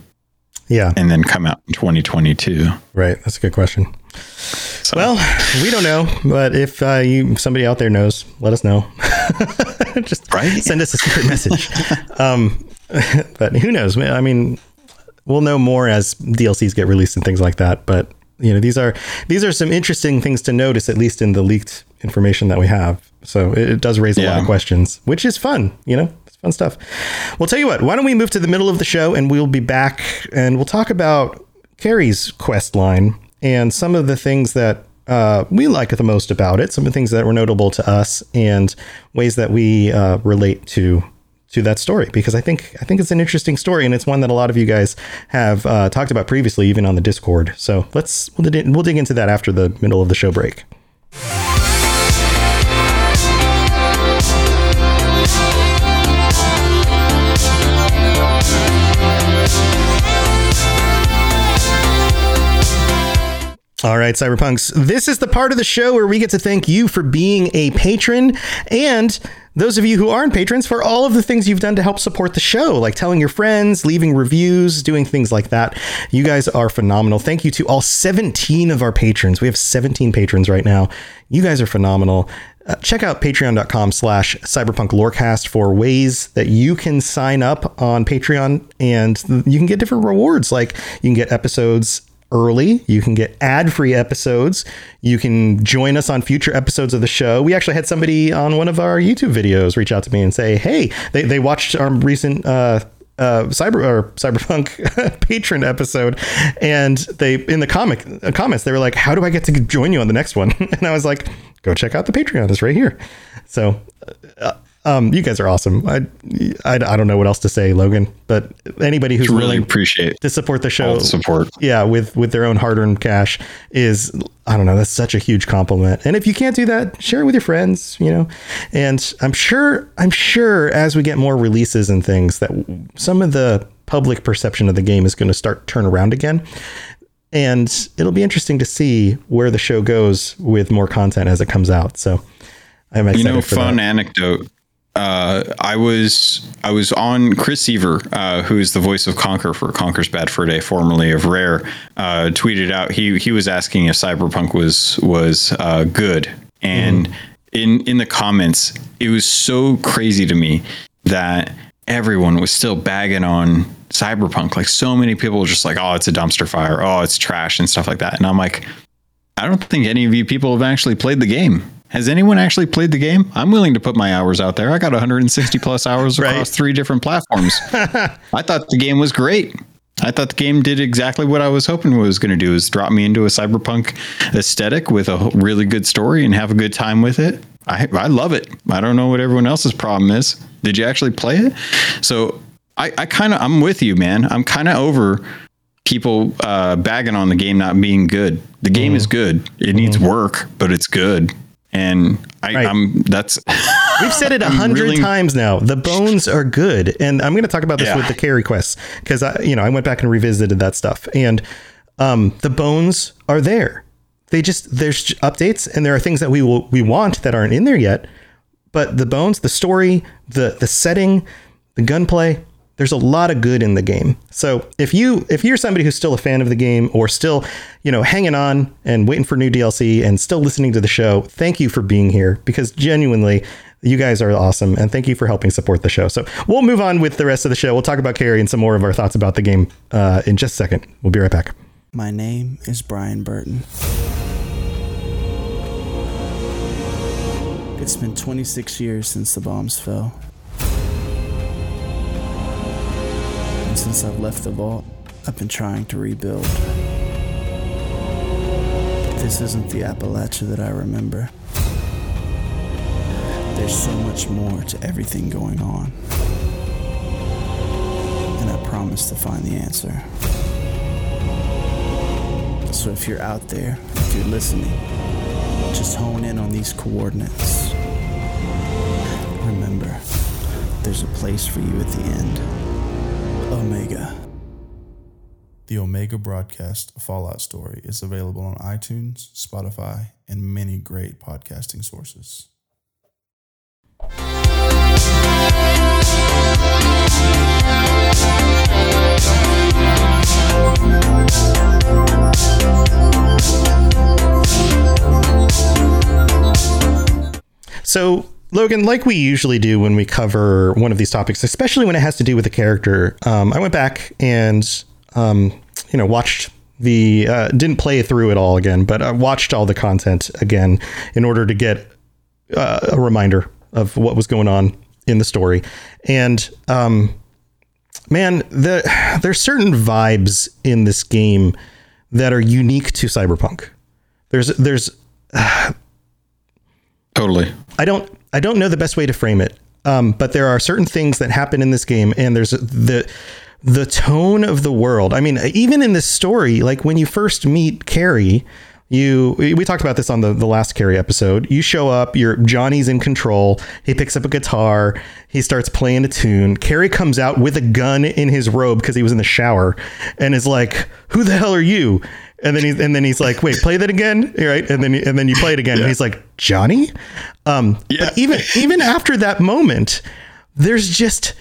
Yeah, and then come out in 2022? right. That's a good question. So, Well, we don't know, but if uh, you somebody out there knows, let us know. Just Right? send us a secret message. um, but who knows? I mean, we'll know more as DLCs get released and things like that. But you know, these are these are some interesting things to notice, at least in the leaked information that we have. So it, it does raise a lot of questions, which is fun. You know, it's fun stuff. We'll tell you what. Why don't we move to the middle of the show and we'll be back and we'll talk about Kerry's quest line and some of the things that uh, we like the most about it, some of the things that were notable to us, and ways that we uh, relate to to that story because I think I think it's an interesting story and it's one that a lot of you guys have uh, talked about previously, even on the Discord. So let's we'll we'll dig into that after the middle of the show break. All right, Cyberpunks. This is the part of the show where we get to thank you for being a patron and those of you who aren't patrons for all of the things you've done to help support the show, like telling your friends, leaving reviews, doing things like that. You guys are phenomenal. Thank you to all 17 of our patrons. We have 17 patrons right now. You guys are phenomenal. Uh, check out patreon.com slash cyberpunk lorecast for ways that you can sign up on Patreon and you can get different rewards. Like you can get episodes early. You can get ad free episodes. You can join us on future episodes of the show. We actually had somebody on one of our YouTube videos reach out to me and say, hey, they, they watched our recent, uh, uh, cyber or cyberpunk patron episode, and they in the comic uh, comments they were like, "How do I get to join you on the next one?" and I was like, "Go check out the Patreon. It's right here." So, uh, um, you guys are awesome. I, I I don't know what else to say, Logan. But anybody who's Really willing appreciate to support the show the support. yeah with with their own hard-earned cash is i don't know that's such a huge compliment and if you can't do that share it with your friends you know and i'm sure i'm sure as we get more releases and things that some of the public perception of the game is going to start turn around again and it'll be interesting to see where the show goes with more content as it comes out so i'm excited You know, fun that. anecdote. Uh, I was I was on Chris Seavor, uh, who is the voice of Conker for Conker's Bad Fur Day, formerly of Rare, uh, tweeted out he he was asking if Cyberpunk was was uh, good, and in in the comments, it was so crazy to me that everyone was still bagging on Cyberpunk. Like so many people were just like, "Oh, it's a dumpster fire. Oh, it's trash," and stuff like that. And I'm like, I don't think any of you people have actually played the game. Has anyone actually played the game? I'm willing to put my hours out there. I got 160 plus hours Right. across three different platforms. I thought the game was great. I thought the game did exactly what I was hoping it was going to do is drop me into a cyberpunk aesthetic with a really good story and have a good time with it. I I love it. I don't know what everyone else's problem is. Did you actually play it? So I, I kind of I'm with you, man. I'm kind of over people uh, bagging on the game not being good. The game Mm-hmm. is good. It needs work, but it's good. And I, Right. I'm that's We've said it a hundred really- times now. The bones are good, and I'm going to talk about this Yeah. with the Kerry quests because I, you know, I went back and revisited that stuff, and um, the bones are there. They just there's updates, and there are things that we will we want that aren't in there yet. But the bones, the story, the the setting, the gunplay, there's a lot of good in the game. So if you if you're somebody who's still a fan of the game or still, you know, hanging on and waiting for new DLC and still listening to the show, thank you for being here because genuinely you guys are awesome and thank you for helping support the show. So we'll move on with the rest of the show. We'll talk about Kerry and some more of our thoughts about the game uh, in just a second. We'll be right back. My name is Brian Burton. It's been 26 years since the bombs fell. Since I've left the vault, I've been trying to rebuild. But this isn't the Appalachia that I remember. There's so much more to everything going on. And I promise to find the answer. So if you're out there, if you're listening, just hone in on these coordinates. Remember, there's a place for you at the end. Omega. The Omega Broadcast Fallout Story is available on iTunes, Spotify, and many great podcasting sources. So, Logan, like we usually do when we cover one of these topics, especially when it has to do with a character, um, I went back and um, you know watched the uh, didn't play through it all again, but I watched all the content again in order to get uh, a reminder of what was going on in the story. And um, man, the there's certain vibes in this game that are unique to Cyberpunk. There's there's Totally. I don't I don't know the best way to frame it. Um, but there are certain things that happen in this game, and there's the the tone of the world. I mean, even in this story, like when you first meet Kerry, you we talked about this on the, the last Kerry episode. You show up, you're Johnny's in control. He picks up a guitar, he starts playing a tune. Kerry comes out with a gun in his robe because he was in the shower, and is like, "Who the hell are you?" And then he's and then he's like, "Wait, play that again." Right? And then and then you play it again, and he's like, "Johnny." Um, Yeah. But even even after that moment, there's just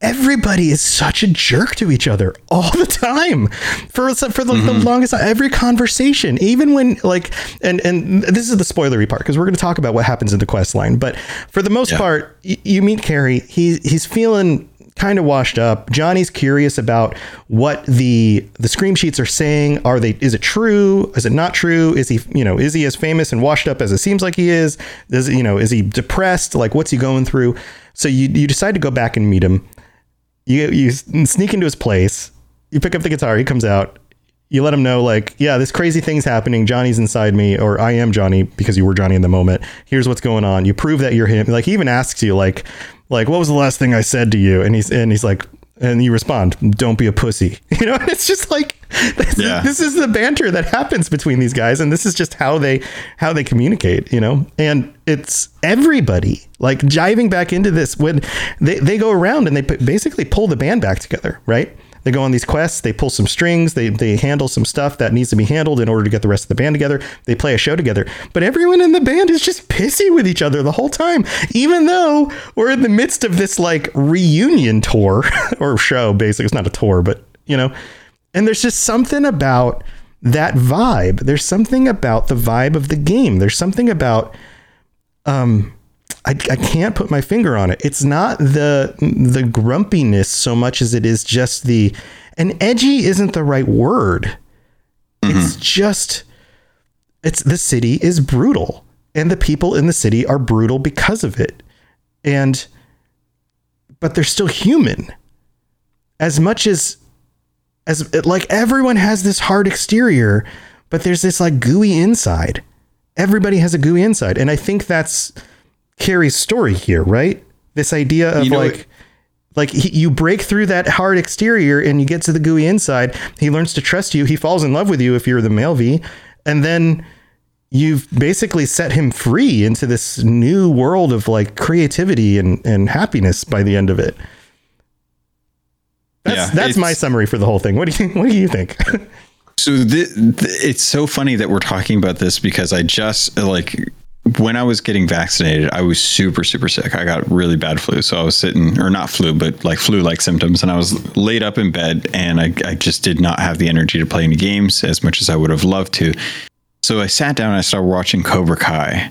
everybody is such a jerk to each other all the time for for the, the longest every conversation even when like and and this is the spoilery part because we're going to talk about what happens in the quest line but for the most Yeah. part y- you meet Kerry he he's feeling kind of washed up Johnny's curious about what the the scream sheets are saying are they is it true is it not true is he you know is he as famous and washed up as it seems like he is is you know is he depressed like what's he going through so you you decide to go back and meet him you you sneak into his place. You pick up the guitar. He comes out. You let him know, like, yeah, this crazy thing's happening. Johnny's inside me, or I am Johnny because you were Johnny in the moment. Here's what's going on. You prove that you're him. Like, he even asks you, like, like, what was the last thing I said to you? And he's and he's like, and you respond, "Don't be a pussy." You know, and it's just like, this, Yeah. this is the banter that happens between these guys, and this is just how they how they communicate. You know, and it's everybody like jiving back into this when they they go around and they basically pull the band back together, right? They go on these quests, they pull some strings, they, they handle some stuff that needs to be handled in order to get the rest of the band together. They play a show together. But everyone in the band is just pissy with each other the whole time, even though we're in the midst of this like reunion tour or show, basically. It's not a tour, but you know, and there's just something about that vibe. There's something about the vibe of the game. There's something about um, I, I can't put my finger on it. It's not the the grumpiness so much as it is just the and edgy isn't the right word. It's mm-hmm. just it's the city is brutal and the people in the city are brutal because of it. And but they're still human. As much as as like everyone has this hard exterior, but there's this like gooey inside. Everybody has a gooey inside, and I think that's Kerry's story here, right? This idea of You know, like like he, you break through that hard exterior and you get to the gooey inside. He learns to trust you. He falls in love with you if you're the male V, and then you've basically set him free into this new world of like creativity and and happiness by the end of it. That's Yeah, that's my summary for the whole thing. What do you what do you think? So th- th- it's so funny that we're talking about this because I just like when I was getting vaccinated, I was super super sick. I got really bad flu, so I was sitting or not flu, but like flu like symptoms, and I was laid up in bed, and I, I just did not have the energy to play any games as much as I would have loved to. So I sat down and I started watching Cobra Kai,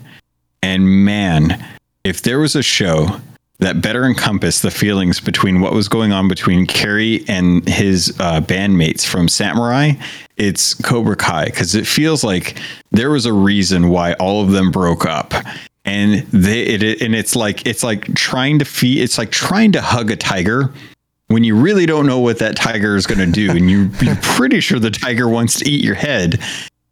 and man, if there was a show that better encompass the feelings between what was going on between Kerry and his uh, bandmates from Samurai, it's Cobra Kai because it feels like there was a reason why all of them broke up. And they it, and it's like it's like trying to feed it's like trying to hug a tiger when you really don't know what that tiger is going to do. And you, you're pretty sure the tiger wants to eat your head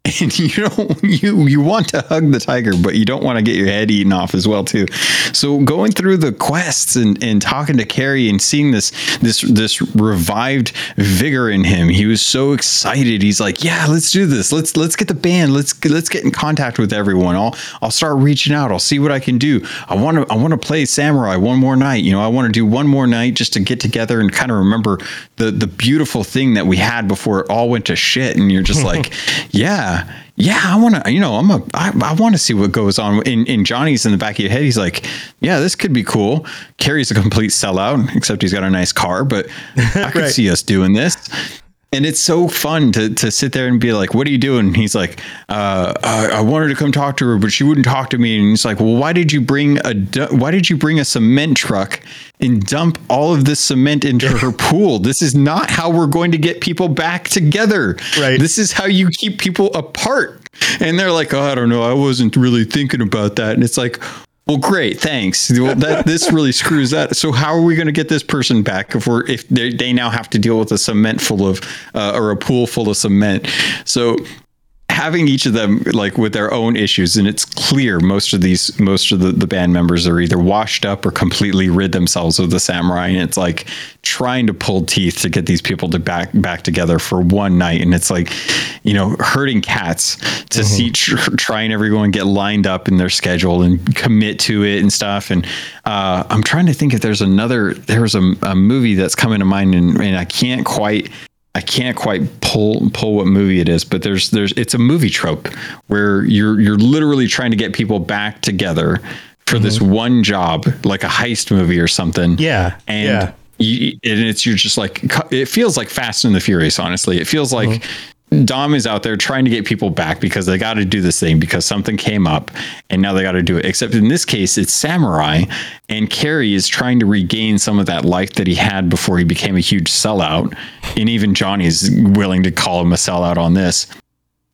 and you don't you you want to hug the tiger but you don't want to get your head eaten off as well too. So going through the quests and and talking to Kerry and seeing this this this revived vigor in him he was so excited. He's like yeah let's do this. Let's let's get the band. Let's let's get in contact with everyone. I'll i'll start reaching out. I'll see what i can do. I want to i want to play samurai one more night. You know i want to do one more night just to get together and kind of remember the the beautiful thing that we had before it all went to shit. And you're just like yeah Uh, yeah i want to you know i'm a i, I want to see what goes on in in johnny's in the back of your head. He's like yeah this could be cool. Kerry's a complete sellout except he's got a nice car but i could Right. see us doing this and it's so fun to to sit there and be like, "What are you doing?" And he's like, uh, I, "I wanted to come talk to her, but she wouldn't talk to me." And he's like, "Well, why did you bring a why did you bring a cement truck and dump all of this cement into her pool? This is not how we're going to get people back together. Right. This is how you keep people apart." And they're like, "Oh, I don't know. I wasn't really thinking about that." And it's like. Well, great, thanks. Well, that this really screws that. So, how are we going to get this person back if we're if they, now have to deal with a cement full of uh, or a pool full of cement? So, having each of them like with their own issues, and it's clear most of these most of the, the band members are either washed up or completely rid themselves of the samurai, and it's like trying to pull teeth to get these people to back back together for one night, and it's like you know hurting cats to see tr- trying everyone get lined up in their schedule and commit to it and stuff. And uh, I'm trying to think if there's another there's a, a movie that's coming to mind, and, and I can't quite. I can't quite pull pull what movie it is, but there's there's it's a movie trope where you're you're literally trying to get people back together for this mm-hmm. one job, like a heist movie or something. Yeah, and yeah. you, and it's you're just like it feels like Fast and the Furious. Honestly, it feels like. Mm-hmm. Dom is out there trying to get people back because they got to do this thing because something came up and now they got to do it. Except in this case, it's Samurai, and Kerry is trying to regain some of that life that he had before he became a huge sellout. And even Johnny's willing to call him a sellout on this.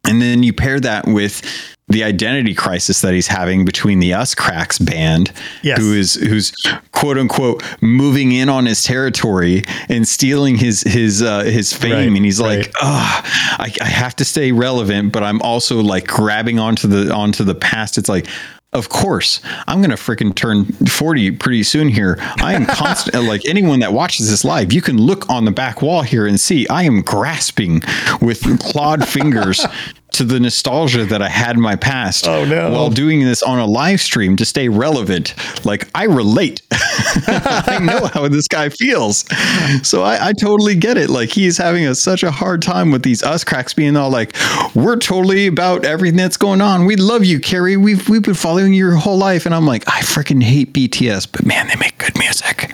And then you pair that with the identity crisis that he's having between the Us Cracks band, Yes. who is who's quote unquote moving in on his territory and stealing his his uh, his fame, Right, and he's right. like, oh, I, I have to stay relevant, but I'm also like grabbing onto the onto the past. It's like. Of course, I'm gonna freaking turn 40 pretty soon here. I am constant like anyone that watches this live, you can look on the back wall here and see I am grasping with clawed fingers to the nostalgia that I had in my past. Oh, no. While doing this on a live stream to stay relevant. Like I relate. I know how this guy feels. So I, I totally get it. Like he's having a, such a hard time with these us cracks being all like, we're totally about everything that's going on. We love you, Kerry. We've we've been following you your whole life. And I'm like, I freaking hate BTS, but man, they make good music.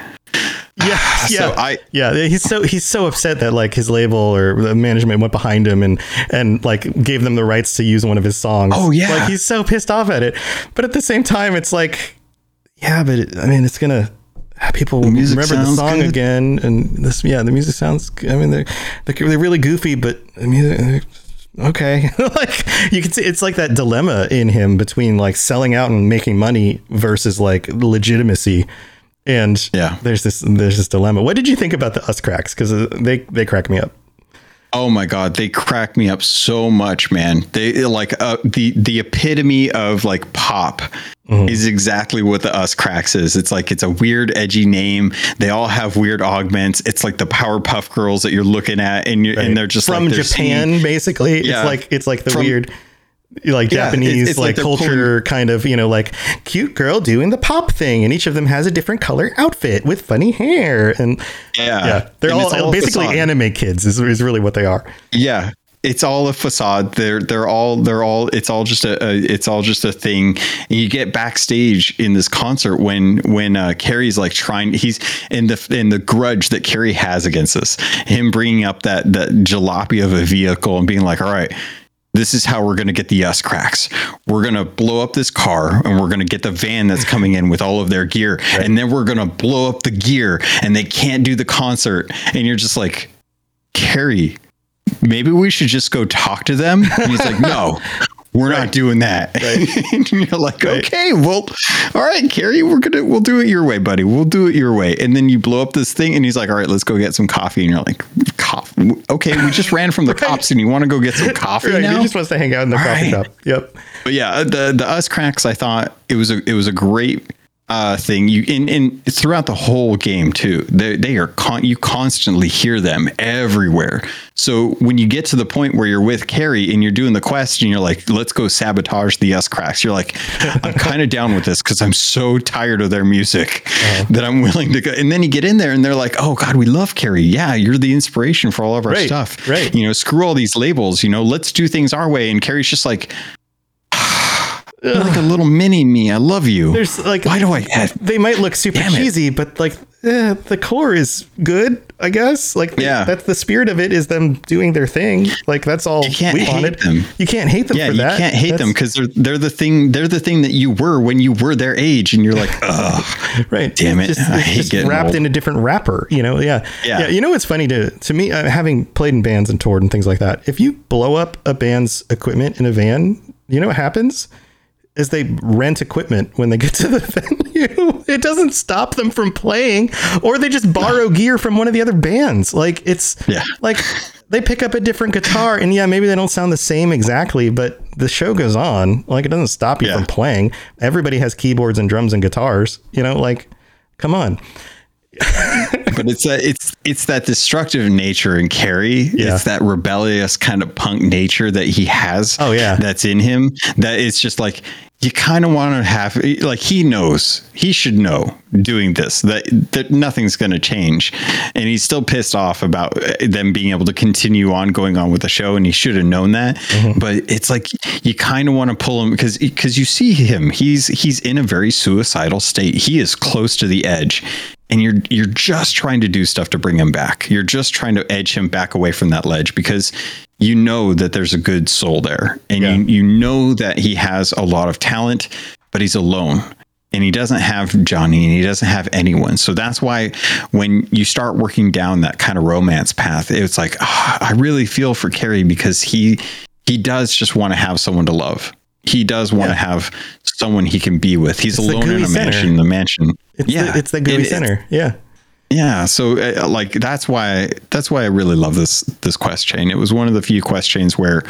Yeah, yeah, So I- yeah. He's so he's so upset that like his label or the management went behind him and and like gave them the rights to use one of his songs. Oh, yeah. like he's so pissed off at it. But at the same time, it's like, yeah, but it, I mean, it's gonna people music remember the song good. again, and this yeah, the music sounds. I mean, they're they're, they're really goofy, but the music. Okay, like you can see, it's like that dilemma in him between like selling out and making money versus like legitimacy. And Yeah. there's this there's this dilemma. What did you think about the us cracks? Because they they crack me up. Oh my god, they crack me up so much, man. They like uh, the the epitome of like pop is exactly what the Us Cracks is. It's like it's a weird, edgy name. They all have weird augments. It's like the Powerpuff Girls that you're looking at, and you're and they're just from like they're Japan, singing- basically. Yeah. It's like it's like the From- weird like Yeah, Japanese it's- it's like, like culture kind of, you know, like cute girl doing the pop thing and each of them has a different color outfit with funny hair and Yeah. yeah, they're And all, all basically anime kids is, is really what they are. Yeah. It's all a facade. They're they're all they're all it's all just a, a it's all just a thing. And you get backstage in this concert when when uh, Kerry's like trying he's in the in the grudge that Kerry has against us. Him bringing up that that jalopy of a vehicle and being like, all right. This is how we're going to get the us cracks. We're going to blow up this car and we're going to get the van that's coming in with all of their gear. And then we're going to blow up the gear and they can't do the concert. And you're just like, Kerry, maybe we should just go talk to them. And he's like, no, we're not doing that. and you're like, okay, well, all right, Kerry, we're gonna we'll do it your way, buddy. We'll do it your way. And then you blow up this thing, and he's like, all right, let's go get some coffee. And you're like, coffee? Okay, we just ran from the cops, and you want to go get some coffee Right, now? he just wants to hang out in the All coffee right. shop. Yep. But yeah, the the us cracks. I thought it was a it was a great uh, thing. You in in throughout the whole game too. They they are con- you constantly hear them everywhere. So when you get to the point where you're with Kerry and you're doing the quest and you're like, let's go sabotage the S cracks. You're like, I'm kind of down with this because I'm so tired of their music Uh-huh. that I'm willing to go. And then you get in there and they're like, oh God, we love Kerry. Yeah, you're the inspiration for all of our Right, stuff. right. You know, screw all these labels. You know, let's do things our way. And Kerry's just like. You're like a little mini me. I love you. There's like why do I have? they might look super cheesy, but like eh, the core is good, I guess. Like Yeah. that's the spirit of it is them doing their thing. Like that's all You can't we hate wanted. them. You can't hate them Yeah, you that. can't hate them because they're they're the thing. They're the thing that you were when you were their age, and you're like, ugh. right Damn it. just, I hate just wrapped old. in a different wrapper you know yeah Yeah. you know what's funny to to me uh, having played in bands and toured and things like that if you blow up a band's equipment in a van you know what happens is they rent equipment when they get to the venue. It doesn't stop them from playing, or they just borrow gear from one of the other bands. Like it's Yeah. like they pick up a different guitar, and yeah, maybe they don't sound the same exactly, but the show goes on. Like it doesn't stop you Yeah. from playing. Everybody has keyboards and drums and guitars. You know, like come on. but it's that it's it's that destructive nature in Kerry. Yeah. It's that rebellious kind of punk nature that he has. Oh, yeah. that's in him. That it's just like you kind of want to have like he knows he should know doing this that that nothing's going to change, and he's still pissed off about them being able to continue on going on with the show, and he should have known that. Mm-hmm. But it's like you kind of want to pull him because because you see him he's he's in a very suicidal state. He is close to the edge and you're you're just trying to do stuff to bring him back. You're just trying to edge him back away from that ledge because you know that there's a good soul there, and Yeah. you you know that he has a lot of talent, but he's alone. And he doesn't have Johnny and he doesn't have anyone. So that's why when you start working down that kind of romance path, it's like, ah, I really feel for Kerry because he he does just want to have someone to love. He does want to have someone he can be with. He's It's alone in a center. mansion. The mansion. It's yeah, the, it's the gooey it- center. Yeah. Yeah, so uh, like that's why that's why I really love this this quest chain. It was one of the few quest chains where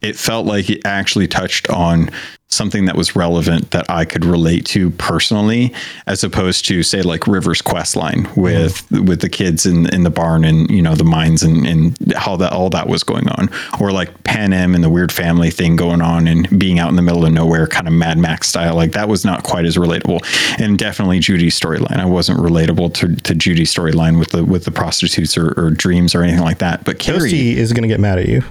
it felt like it actually touched on something that was relevant that I could relate to personally, as opposed to say like River's quest line with with the kids in in the barn and you know the mines and and how that all that was going on, or like Pan Am and the weird family thing going on and being out in the middle of nowhere, kind of Mad Max style. Like that was not quite as relatable, and definitely Judy's storyline. I wasn't relatable to to Judy's storyline with the with the prostitutes or, or dreams or anything like that. But Kerry, Toasty is going to get mad at you.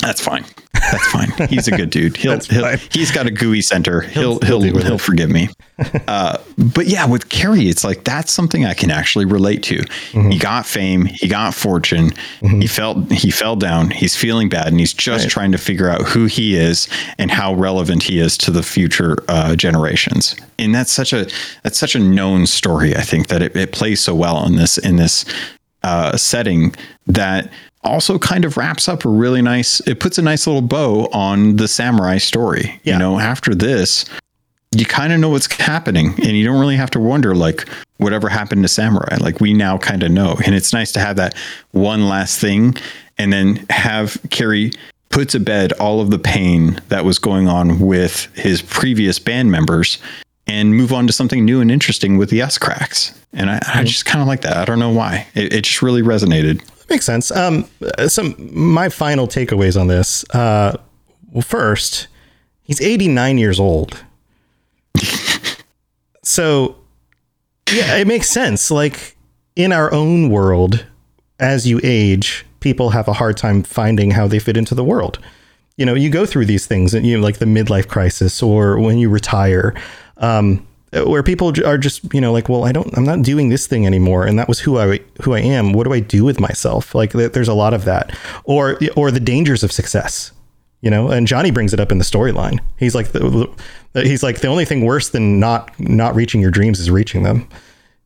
That's fine. That's fine. He's a good dude. He'll, he'll he's got a gooey center. He'll he'll he'll he'll, forgive me. Uh, but yeah, with Kerry, it's like that's something I can actually relate to. Mm-hmm. He got fame. He got fortune. He felt he fell down. He's feeling bad, and he's just trying to figure out who he is and how relevant he is to the future uh, generations. And that's such a that's such a known story. I think that it, it plays so well in this in this uh, setting that also kind of wraps up a really nice it puts a nice little bow on the samurai story Yeah. you know after this you kind of know what's happening and you don't really have to wonder like whatever happened to samurai like we now kind of know and it's nice to have that one last thing and then have Kerry put to bed all of the pain that was going on with his previous band members and move on to something new and interesting with the Us Cracks. And I, I mm-hmm. just kind of like that. I don't know why. It, it just really resonated. Makes sense. Um, uh, some my final takeaways on this. Uh, well, first, he's 89 years old. so, yeah, it makes sense. Like in our own world, as you age, people have a hard time finding how they fit into the world. You know, you go through these things, and you know, like the midlife crisis, or when you retire. Um, where people are just you know like well i don't i'm not doing this thing anymore and that was who i who i am. What do i do with myself? Like there's a lot of that. Or or the dangers of success you know? And johnny brings it up in the storyline. He's like the, he's like the only thing worse than not not reaching your dreams is reaching them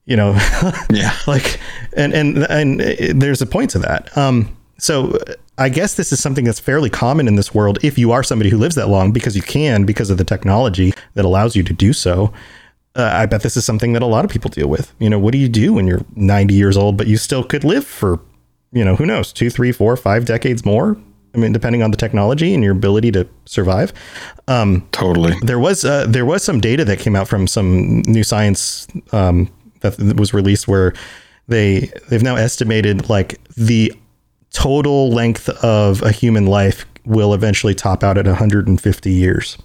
you know? Yeah. like and and and there's a point to that. Um so i guess this is something that's fairly common in this world if you are somebody who lives that long because you can because of the technology that allows you to do so uh, i bet this is something that a lot of people deal with you know what do you do when you're 90 years old but you still could live for you know who knows two three four five decades more i mean depending on the technology and your ability to survive Um, Totally. there was uh, there was some data that came out from some new science um, that was released where they they've now estimated like the total length of a human life will eventually top out at 150 years.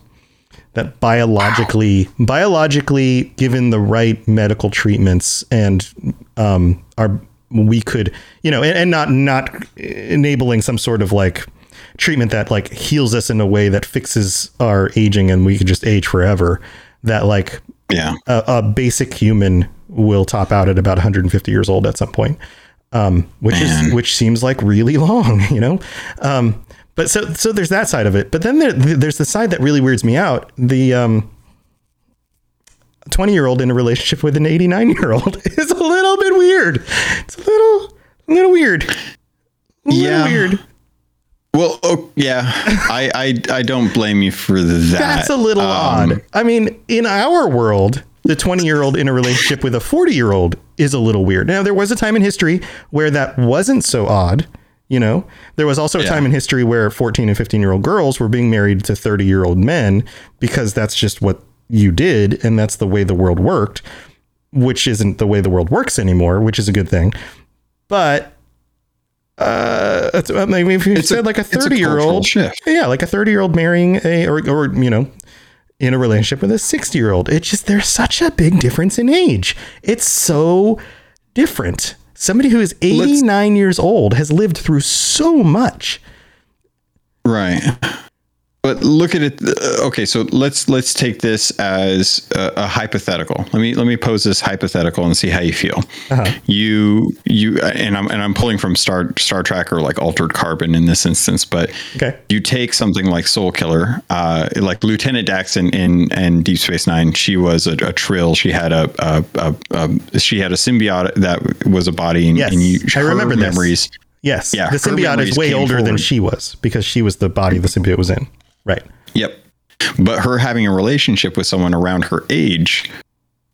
That biologically biologically given the right medical treatments and um, are we could you know and, and not not enabling some sort of like treatment that like heals us in a way that fixes our aging and we could just age forever that like Yeah. a, a basic human will top out at about 150 years old at some point um, which is which seems like really long you know um, but so so there's that side of it but then there, there's the side that really weirds me out the um 20 year old in a relationship with an 89 year old is a little bit weird it's a little a little weird a little Yeah. weird Well, oh, yeah, I, I I don't blame you for that. That's a little Um, odd. I mean, in our world, the 20 year old in a relationship with a 40 year old is a little weird. Now, there was a time in history where that wasn't so odd. You know, there was also a Yeah. time in history where 14 and 15 year old girls were being married to 30 year old men because that's just what you did. And that's the way the world worked, which isn't the way the world works anymore, which is a good thing. But, uh, I mean, if you It's a- said like a it's a 30 year old, shift. yeah, like a 30 year old marrying a, or, or, you know, in a relationship with a 60 year old. It's just, there's such a big difference in age. It's so different. Somebody who is 89 years old has lived through so much. Right. But look at it. uh, Okay, so let's let's take this as a, a hypothetical. Let me let me pose this hypothetical and see how you feel. Uh-huh. You you and I'm and I'm pulling from Star Star Trek or like Altered Carbon in this instance, but Okay. you take something like Soul Killer, uh, like Lieutenant Dax in, in, in Deep Space Nine. She was a, a trill. She had a, a, a, she had a symbiote that was a body, and, Yes, and you, I remember this. memories. Yes. Yeah, the symbiote is way older than she was because she was the body the symbiote was in. Right. Yep. But her having a relationship with someone around her age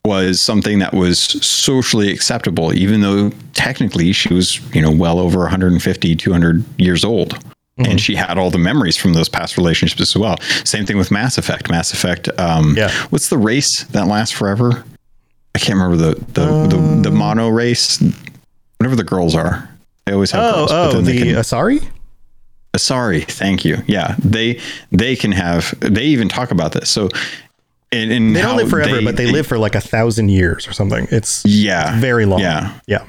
was something that was socially acceptable, even though technically she was, you know, well over 150, 200 years old. Mm-hmm. And she had all the memories from those past relationships as well. Same thing with Mass Effect. Mass Effect. Um, Yeah. What's the race that lasts forever? I can't remember the the, the, the mono race. Whatever the girls are, they always have Oh, girls. but oh, the can- Asari? Sorry, thank you. Yeah, they they can have. They even talk about this. So, and, and They don't live forever, but they live for like a thousand years or something. It's Yeah, very long. Yeah, Yeah.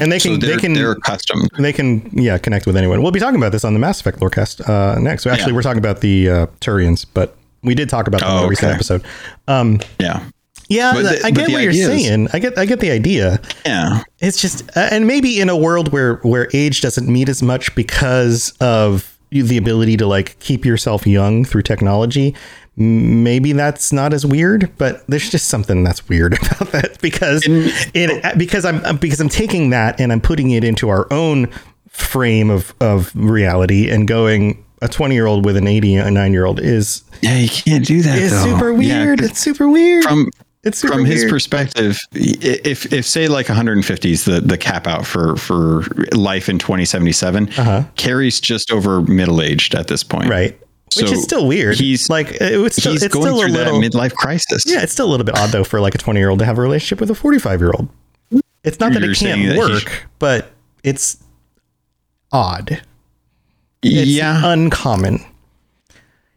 And they can, they're they can, they're accustomed. they can yeah connect with anyone we'll be talking about this on the mass effect lorecast uh next so actually Yeah. we're talking about the uh turians but we did talk about them in Oh, a recent episode um Yeah, yeah the- i get what you're idea is- saying i get i get the idea yeah, it's just uh, and maybe in a world where where age doesn't mean as much because of the ability to like keep yourself young through technology maybe that's not as weird but there's just something that's weird about that because it because I'm because I'm taking that and I'm putting it into our own frame of of reality and going a 20 year old with an 89 year old is yeah. You can't do that. though. super Yeah, it's super weird from it's from his weird. perspective, if if say like 150 is the the cap out for for life in 2077, Kerry's just over middle aged at this point, Uh-huh. right which is still weird He's like it's still, he's it's going still a through little that midlife crisis. Yeah, it's still a little bit odd though for like a 20 year old to have a relationship with a 45 year old. It's not that You're it can't that work, but it's odd. It's yeah. uncommon.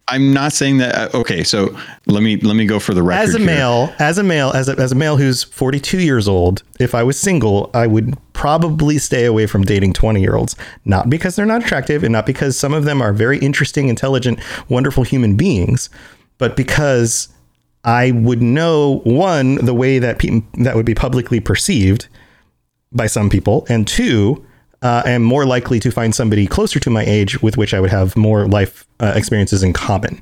I'm not saying that. uh, Okay, so let me let me go for the record. As a here. male, as a male, as a, as a male who's 42 years old, if I was single, I would probably stay away from dating 20 year olds. Not because they're not attractive and not because some of them are very interesting, intelligent, wonderful human beings, but because I would know one, the way that pe- that would be publicly perceived by some people, and two, uh, am more likely to find somebody closer to my age with which I would have more life uh, experiences in common.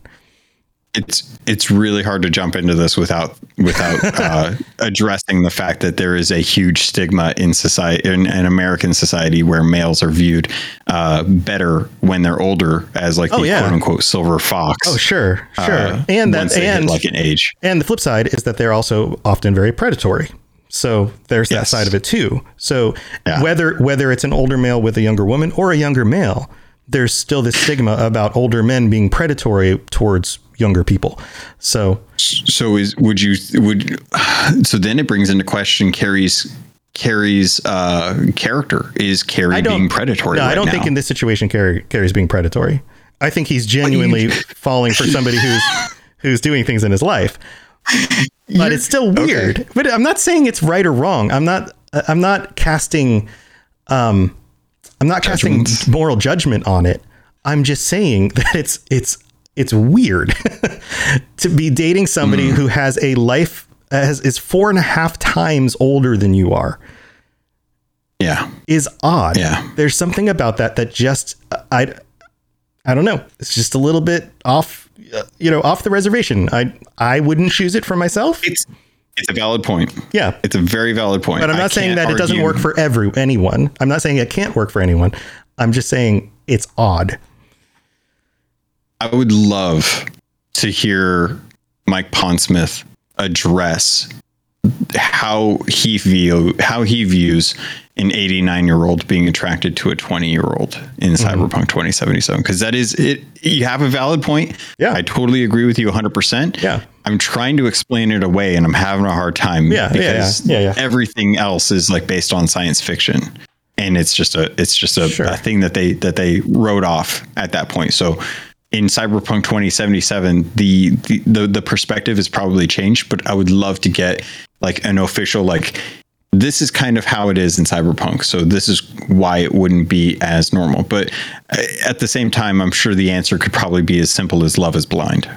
it's it's really hard to jump into this without without uh, addressing the fact that there is a huge stigma in society in, in American society where males are viewed uh, better when they're older as like the Oh, yeah. quote unquote silver fox. Oh, sure, sure, uh, and that once they hit, and like an age. and the flip side is that they're also often very predatory. So there's that side of it too. So Yeah. whether whether it's an older male with a younger woman or a younger male, there's still this stigma about older men being predatory towards younger people. So So is would you would so then it brings into question Kerry's Kerry's uh, character is Kerry being predatory. No, I don't now? think in this situation Kerry Kerry's being predatory. I think he's genuinely falling for somebody who's who's doing things in his life. But it's still weird. But I'm not saying it's right or wrong. I'm not I'm not casting um I'm not casting moral judgment on it. I'm just saying that it's it's it's weird to be dating somebody Hmm. who has a life has is four and a half times older than you are Yeah. is odd. Yeah. There's something about that that just I I don't know. It's just a little bit off uh, Uh, you know, off the reservation. I I wouldn't choose it for myself. It's it's a valid point. Yeah. It's a very valid point. But I'm not saying that it doesn't work for every anyone. I'm not saying it can't work for anyone. I'm just saying it's odd. I would love to hear Mike Pondsmith address how he view how he views an 89 year old being attracted to a 20 year old in Mm-hmm. Cyberpunk 2077 because that is it. You have a valid point. Yeah. I totally agree with you 100. percent Yeah. I'm trying to explain it away and I'm having a hard time. Yeah, yeah, because yeah, yeah, yeah. everything else is like based on science fiction. And it's just a it's just a, Sure. a thing that they that they wrote off at that point. So in Cyberpunk 2077, the, the the the perspective has probably changed, but I would love to get like an official like this is kind of how it is in cyberpunk so this is why it wouldn't be as normal but uh, at the same time i'm sure the answer could probably be as simple as love is blind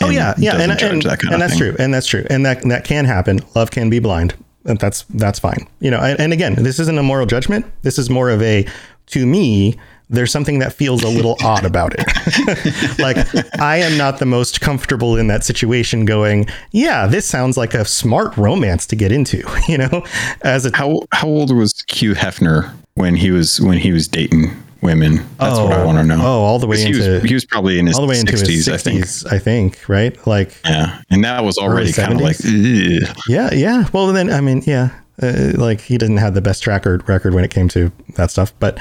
Oh yeah, yeah, and, and, that kind and of that's thing. true, and that's true, and that that can happen. Love can be blind. And That's that's fine. You know, and, and again, this isn't a moral judgment. This is more of a to me. There's something that feels a little odd about it. like I am not the most comfortable in that situation. Going, yeah, this sounds like a smart romance to get into. You know, as a how how old was Hugh Hefner when he was when he was dating women that's what i Oh, want to know oh, all the way 'Cause he was, into- he was probably in his all the way into 60s, his i think I think, right? Like yeah and that was already kind of like ugh. Yeah, yeah. Well, then I mean, yeah, uh, like he didn't have the best track record when it came to that stuff, but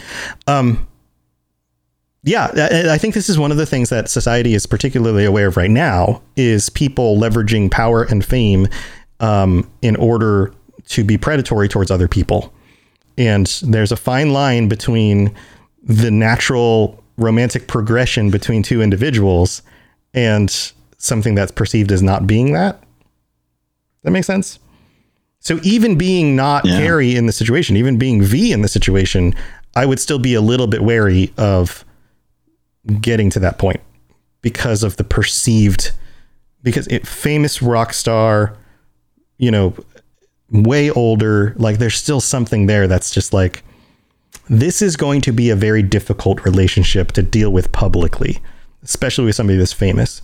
um, yeah, I, think this is one of the things that society is particularly aware of right now is people leveraging power and fame um, in order to be predatory towards other people, and there's a fine line between the natural romantic progression between two individuals and something that's perceived as not being that. That makes sense. So even being not Yeah. Kerry in the situation, even being V in the situation, I would still be a little bit wary of getting to that point because of the perceived because it famous rock star, you know, way older, like there's still something there that's just like this is going to be a very difficult relationship to deal with publicly, especially with somebody this famous.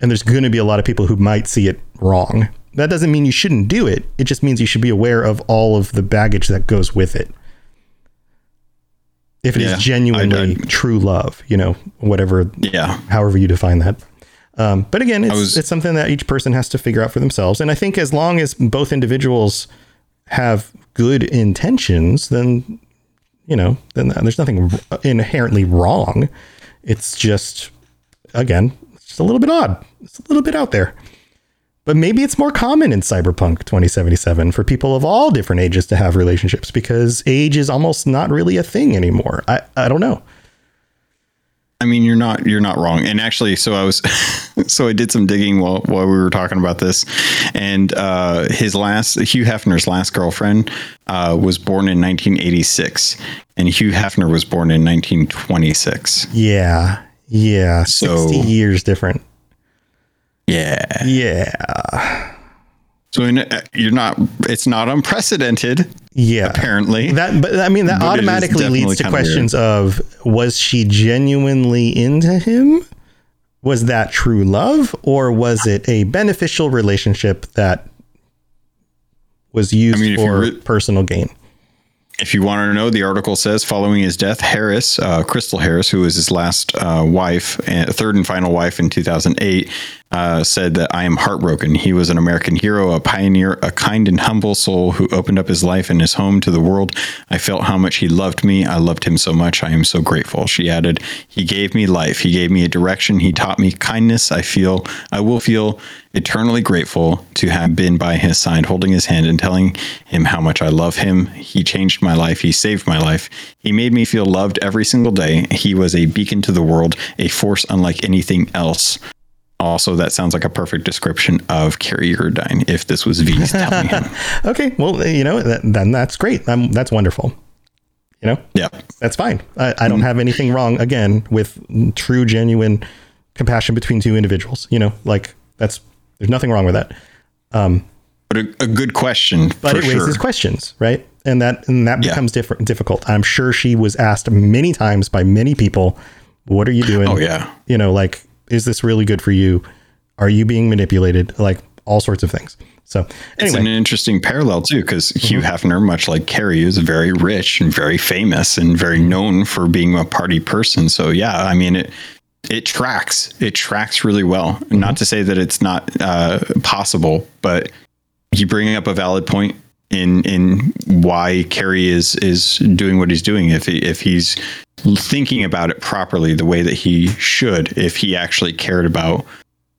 And there's going to be a lot of people who might see it wrong. That doesn't mean you shouldn't do it. It just means you should be aware of all of the baggage that goes with it. If it is Yeah, genuinely I- I- true love, you know, whatever, yeah however you define that. Um, but again, it's, was- it's something that each person has to figure out for themselves. And I think as long as both individuals have good intentions, then you know, then there's nothing inherently wrong. It's just, again, it's just a little bit odd. It's a little bit out there. But maybe it's more common in Cyberpunk 2077 for people of all different ages to have relationships because age is almost not really a thing anymore. I, I don't know. I mean, you're not you're not wrong. And actually, so I was so I did some digging while while we were talking about this, and uh, his last Hugh Hefner's last girlfriend uh, was born in 1986, and Hugh Hefner was born in 1926. Yeah. Yeah. So- 60 years different. Yeah. Yeah. So in, uh, you're not. It's not unprecedented, Yeah. apparently. That, but I mean, that But automatically leads to kinda questions of was she genuinely into him? Was that true love, or was it a beneficial relationship that was used mean, for re- personal gain? If you want to know, the article says following his death, Harris, uh, Crystal Harris, who was his last uh, wife, uh, third and final wife in 2008, uh, said that I am heartbroken. He was an American hero, a pioneer, a kind and humble soul who opened up his life and his home to the world. I felt how much he loved me. I loved him so much. I am so grateful. She added, He gave me life. He gave me a direction. He taught me kindness. I feel, I will feel eternally grateful to have been by his side, holding his hand and telling him how much I love him. He changed my life. He saved my life. He made me feel loved every single day. He was a beacon to the world, a force unlike anything else. Also, that sounds like a perfect description of Kerry Eurodyne if this was V's telling him. Okay, well, you know, that, then that's great. Um, that's wonderful. You know, Yeah. that's fine. I, I don't have anything wrong again with true, genuine compassion between two individuals. You know, like that's there's nothing wrong with that. But a, a good question But it raises sure. questions, right? And that and that Yeah. becomes different difficult. I'm sure she was asked many times by many people, "What are you doing?" Oh, yeah. You know, like, is this really good for you? Are you being manipulated? Like all sorts of things. So It's an interesting parallel too, because Hugh Mm-hmm. Hefner, much like Kerry, is very rich and very famous and very known for being a party person. So yeah, I mean, it it tracks. It tracks really well. Not to say that it's not uh, possible, but you bring up a valid point in in why Kerry is is doing what he's doing. If he, if he's thinking about it properly, the way that he should, if he actually cared about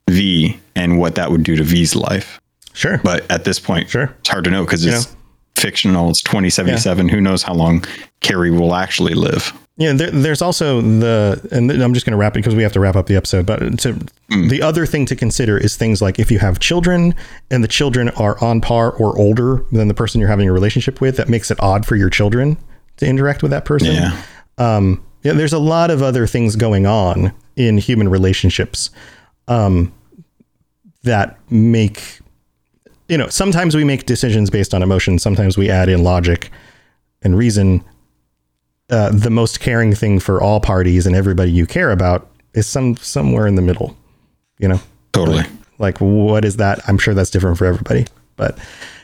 V and what that would do to V's life. Sure. But at this point, Sure. it's hard to know because it's fictional. It's 2077. Who knows how long Kerry will actually live? Yeah, there, there's also the, and I'm just going to wrap it because we have to wrap up the episode. But to, mm. the other thing to consider is things like if you have children and the children are on par or older than the person you're having a relationship with, that makes it odd for your children to interact with that person. Yeah. Um, yeah, there's a lot of other things going on in human relationships um, that make, you know, sometimes we make decisions based on emotion, sometimes we add in logic and reason. Uh, the most caring thing for all parties and everybody you care about is some somewhere in the middle, you know. Totally. Like, what is that? I'm sure that's different for everybody, but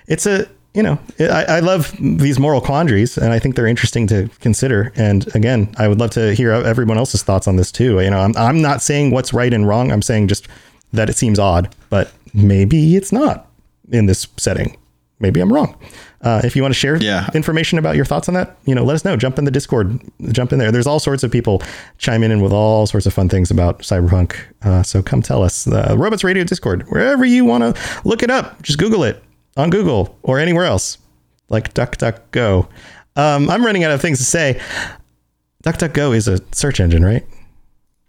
it's a, you know, I, I love these moral quandaries and I think they're interesting to consider. And again, I would love to hear everyone else's thoughts on this too. You know, I'm, I'm not saying what's right and wrong. I'm saying just that it seems odd, but maybe it's not in this setting. Maybe I'm wrong. Uh, if you want to share Yeah. information about your thoughts on that, you know, let us know. Jump in the Discord. Jump in there. There's all sorts of people chiming in with all sorts of fun things about cyberpunk. Uh, so come tell us. The Robots Radio Discord, wherever you want to look it up, just Google it on Google or anywhere else, like DuckDuckGo. Um, I'm running out of things to say. DuckDuckGo is a search engine, right?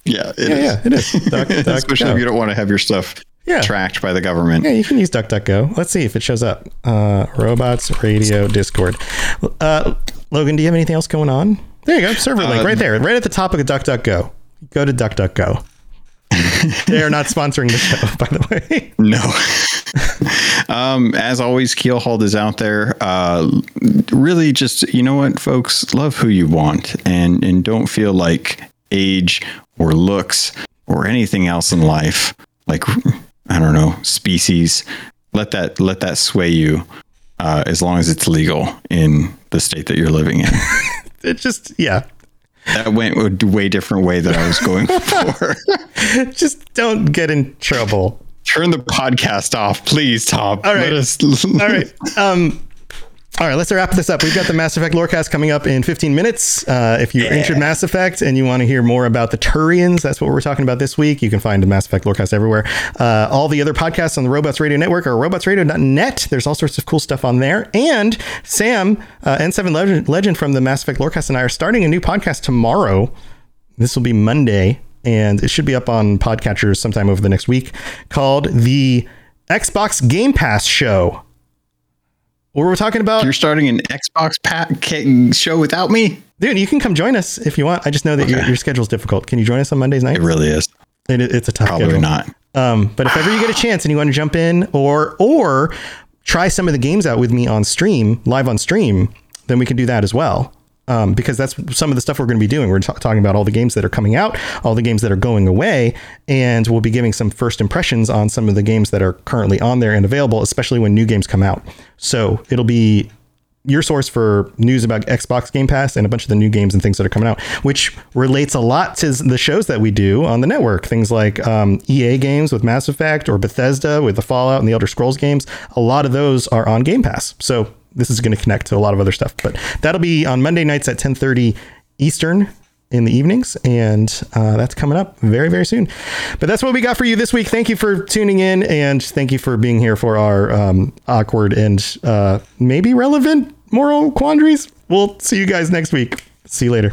Yeah. It Yeah, is. yeah, it is. Duck, duck, Especially go. if you don't want to have your stuff Yeah. tracked by the government. Yeah, you can use DuckDuckGo. Let's see if it shows up. Uh, Robots Radio Discord. Uh, Logan, do you have anything else going on? There you go. Server link right there, right at the top of DuckDuckGo. Go to DuckDuckGo. they are not sponsoring the show, by the way. No. um, as always, Keelhauled is out there. Uh, really, just you know what, folks, love who you want, and and don't feel like age or looks or anything else in life, like I don't know, species. Let that let that sway you, uh, as long as it's legal in the state that you're living in. It just, yeah. That went a way different way than I was going for. Just don't get in trouble. Turn the podcast off, please, Tom. All right. Let us- All right. Um, all right, let's wrap this up. We've got the Mass Effect Lorecast coming up in 15 minutes. Uh, if you're into Mass Effect and you want to hear more about the Turians, that's what we're talking about this week. You can find the Mass Effect Lorecast everywhere. Uh, all the other podcasts on the Robots Radio Network are robotsradio.net. There's all sorts of cool stuff on there. And Sam, uh, N7 Legend, Legend from the Mass Effect Lorecast and I are starting a new podcast tomorrow. This will be Monday, and it should be up on podcatchers sometime over the next week called the Xbox Game Pass Show. Where we're talking about You're starting an Xbox pack show without me? Dude, you can come join us if you want. I just know that your, your schedule's difficult. Can you join us on Mondays night? It really is. It, it's a tough Probably schedule. not. Um, but if ever you get a chance and you want to jump in or or try some of the games out with me on stream, live on stream, then we can do that as well. Um, because that's some of the stuff we're going to be doing. We're ta- talking about all the games that are coming out, all the games that are going away, and we'll be giving some first impressions on some of the games that are currently on there and available, especially when new games come out. So it'll be your source for news about Xbox Game Pass and a bunch of the new games and things that are coming out, which relates a lot to the shows that we do on the network. Things like um, EA games with Mass Effect or Bethesda with the Fallout and the Elder Scrolls games. A lot of those are on Game Pass. So this is going to connect to a lot of other stuff. But that'll be on Monday nights at 10:30 Eastern in the evenings and uh, that's coming up very very soon. But that's what we got for you this week. Thank you for tuning in and thank you for being here for our um, awkward and uh, maybe relevant moral quandaries. We'll see you guys next week. See you later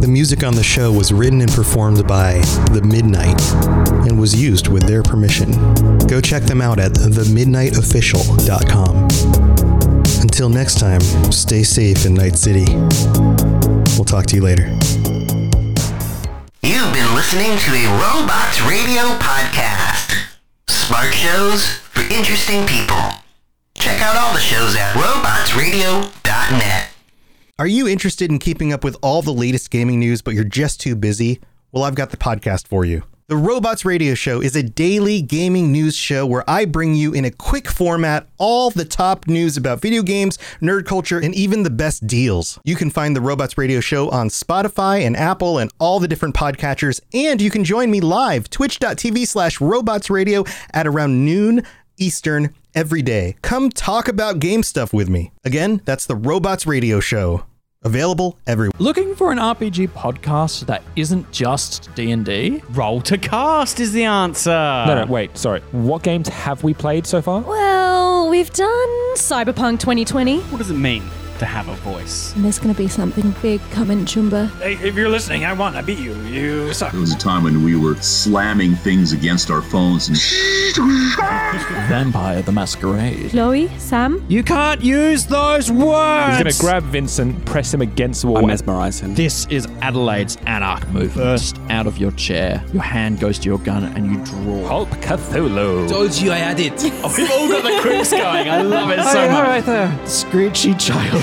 The music on the show was written and performed by The Midnight and was used with their permission. Go check them out at themidnightofficial.com. Until next time, stay safe in Night City. We'll talk to you later. You've been listening to a Robots Radio podcast. Smart shows for interesting people. Check out all the shows at robotsradio.net. Are you interested in keeping up with all the latest gaming news, but you're just too busy? Well, I've got the podcast for you. The Robots Radio Show is a daily gaming news show where I bring you in a quick format all the top news about video games, nerd culture, and even the best deals. You can find the Robots Radio Show on Spotify and Apple and all the different podcatchers, and you can join me live, twitch.tv slash robots radio at around noon Eastern every day. Come talk about game stuff with me. Again, that's the Robots Radio Show. Available everywhere. Looking for an RPG podcast that isn't just D&D? Role to cast is the answer. No, no, wait, sorry. What games have we played so far? Well, we've done Cyberpunk 2020. What does it mean to have a voice? And there's going to be something big coming, Chumba. Hey, if you're listening, I won. I beat you. You suck. There was a time when we were slamming things against our phones and Vampire the Masquerade. Chloe, Sam, You can't use those words. He's gonna grab Vincent, press him against the wall. I mesmerize him. This is Adelaide's Anarch move. First out of your chair. Your hand goes to your gun and you draw. Hulk Cthulhu. Told you I had it. Oh, we've all got the quips going. I love it so much. there. Screechy child.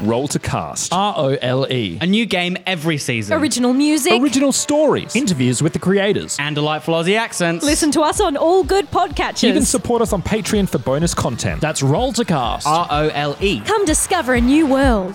Role to cast. R O L E. A new game every season. Original music. Original stories. Interviews with the creators. and delightful Aussie accents. Listen to us on all good podcatchers. You can support us on Patreon for bonus content. That's Role to Cast. R O L E. Come discover a new world.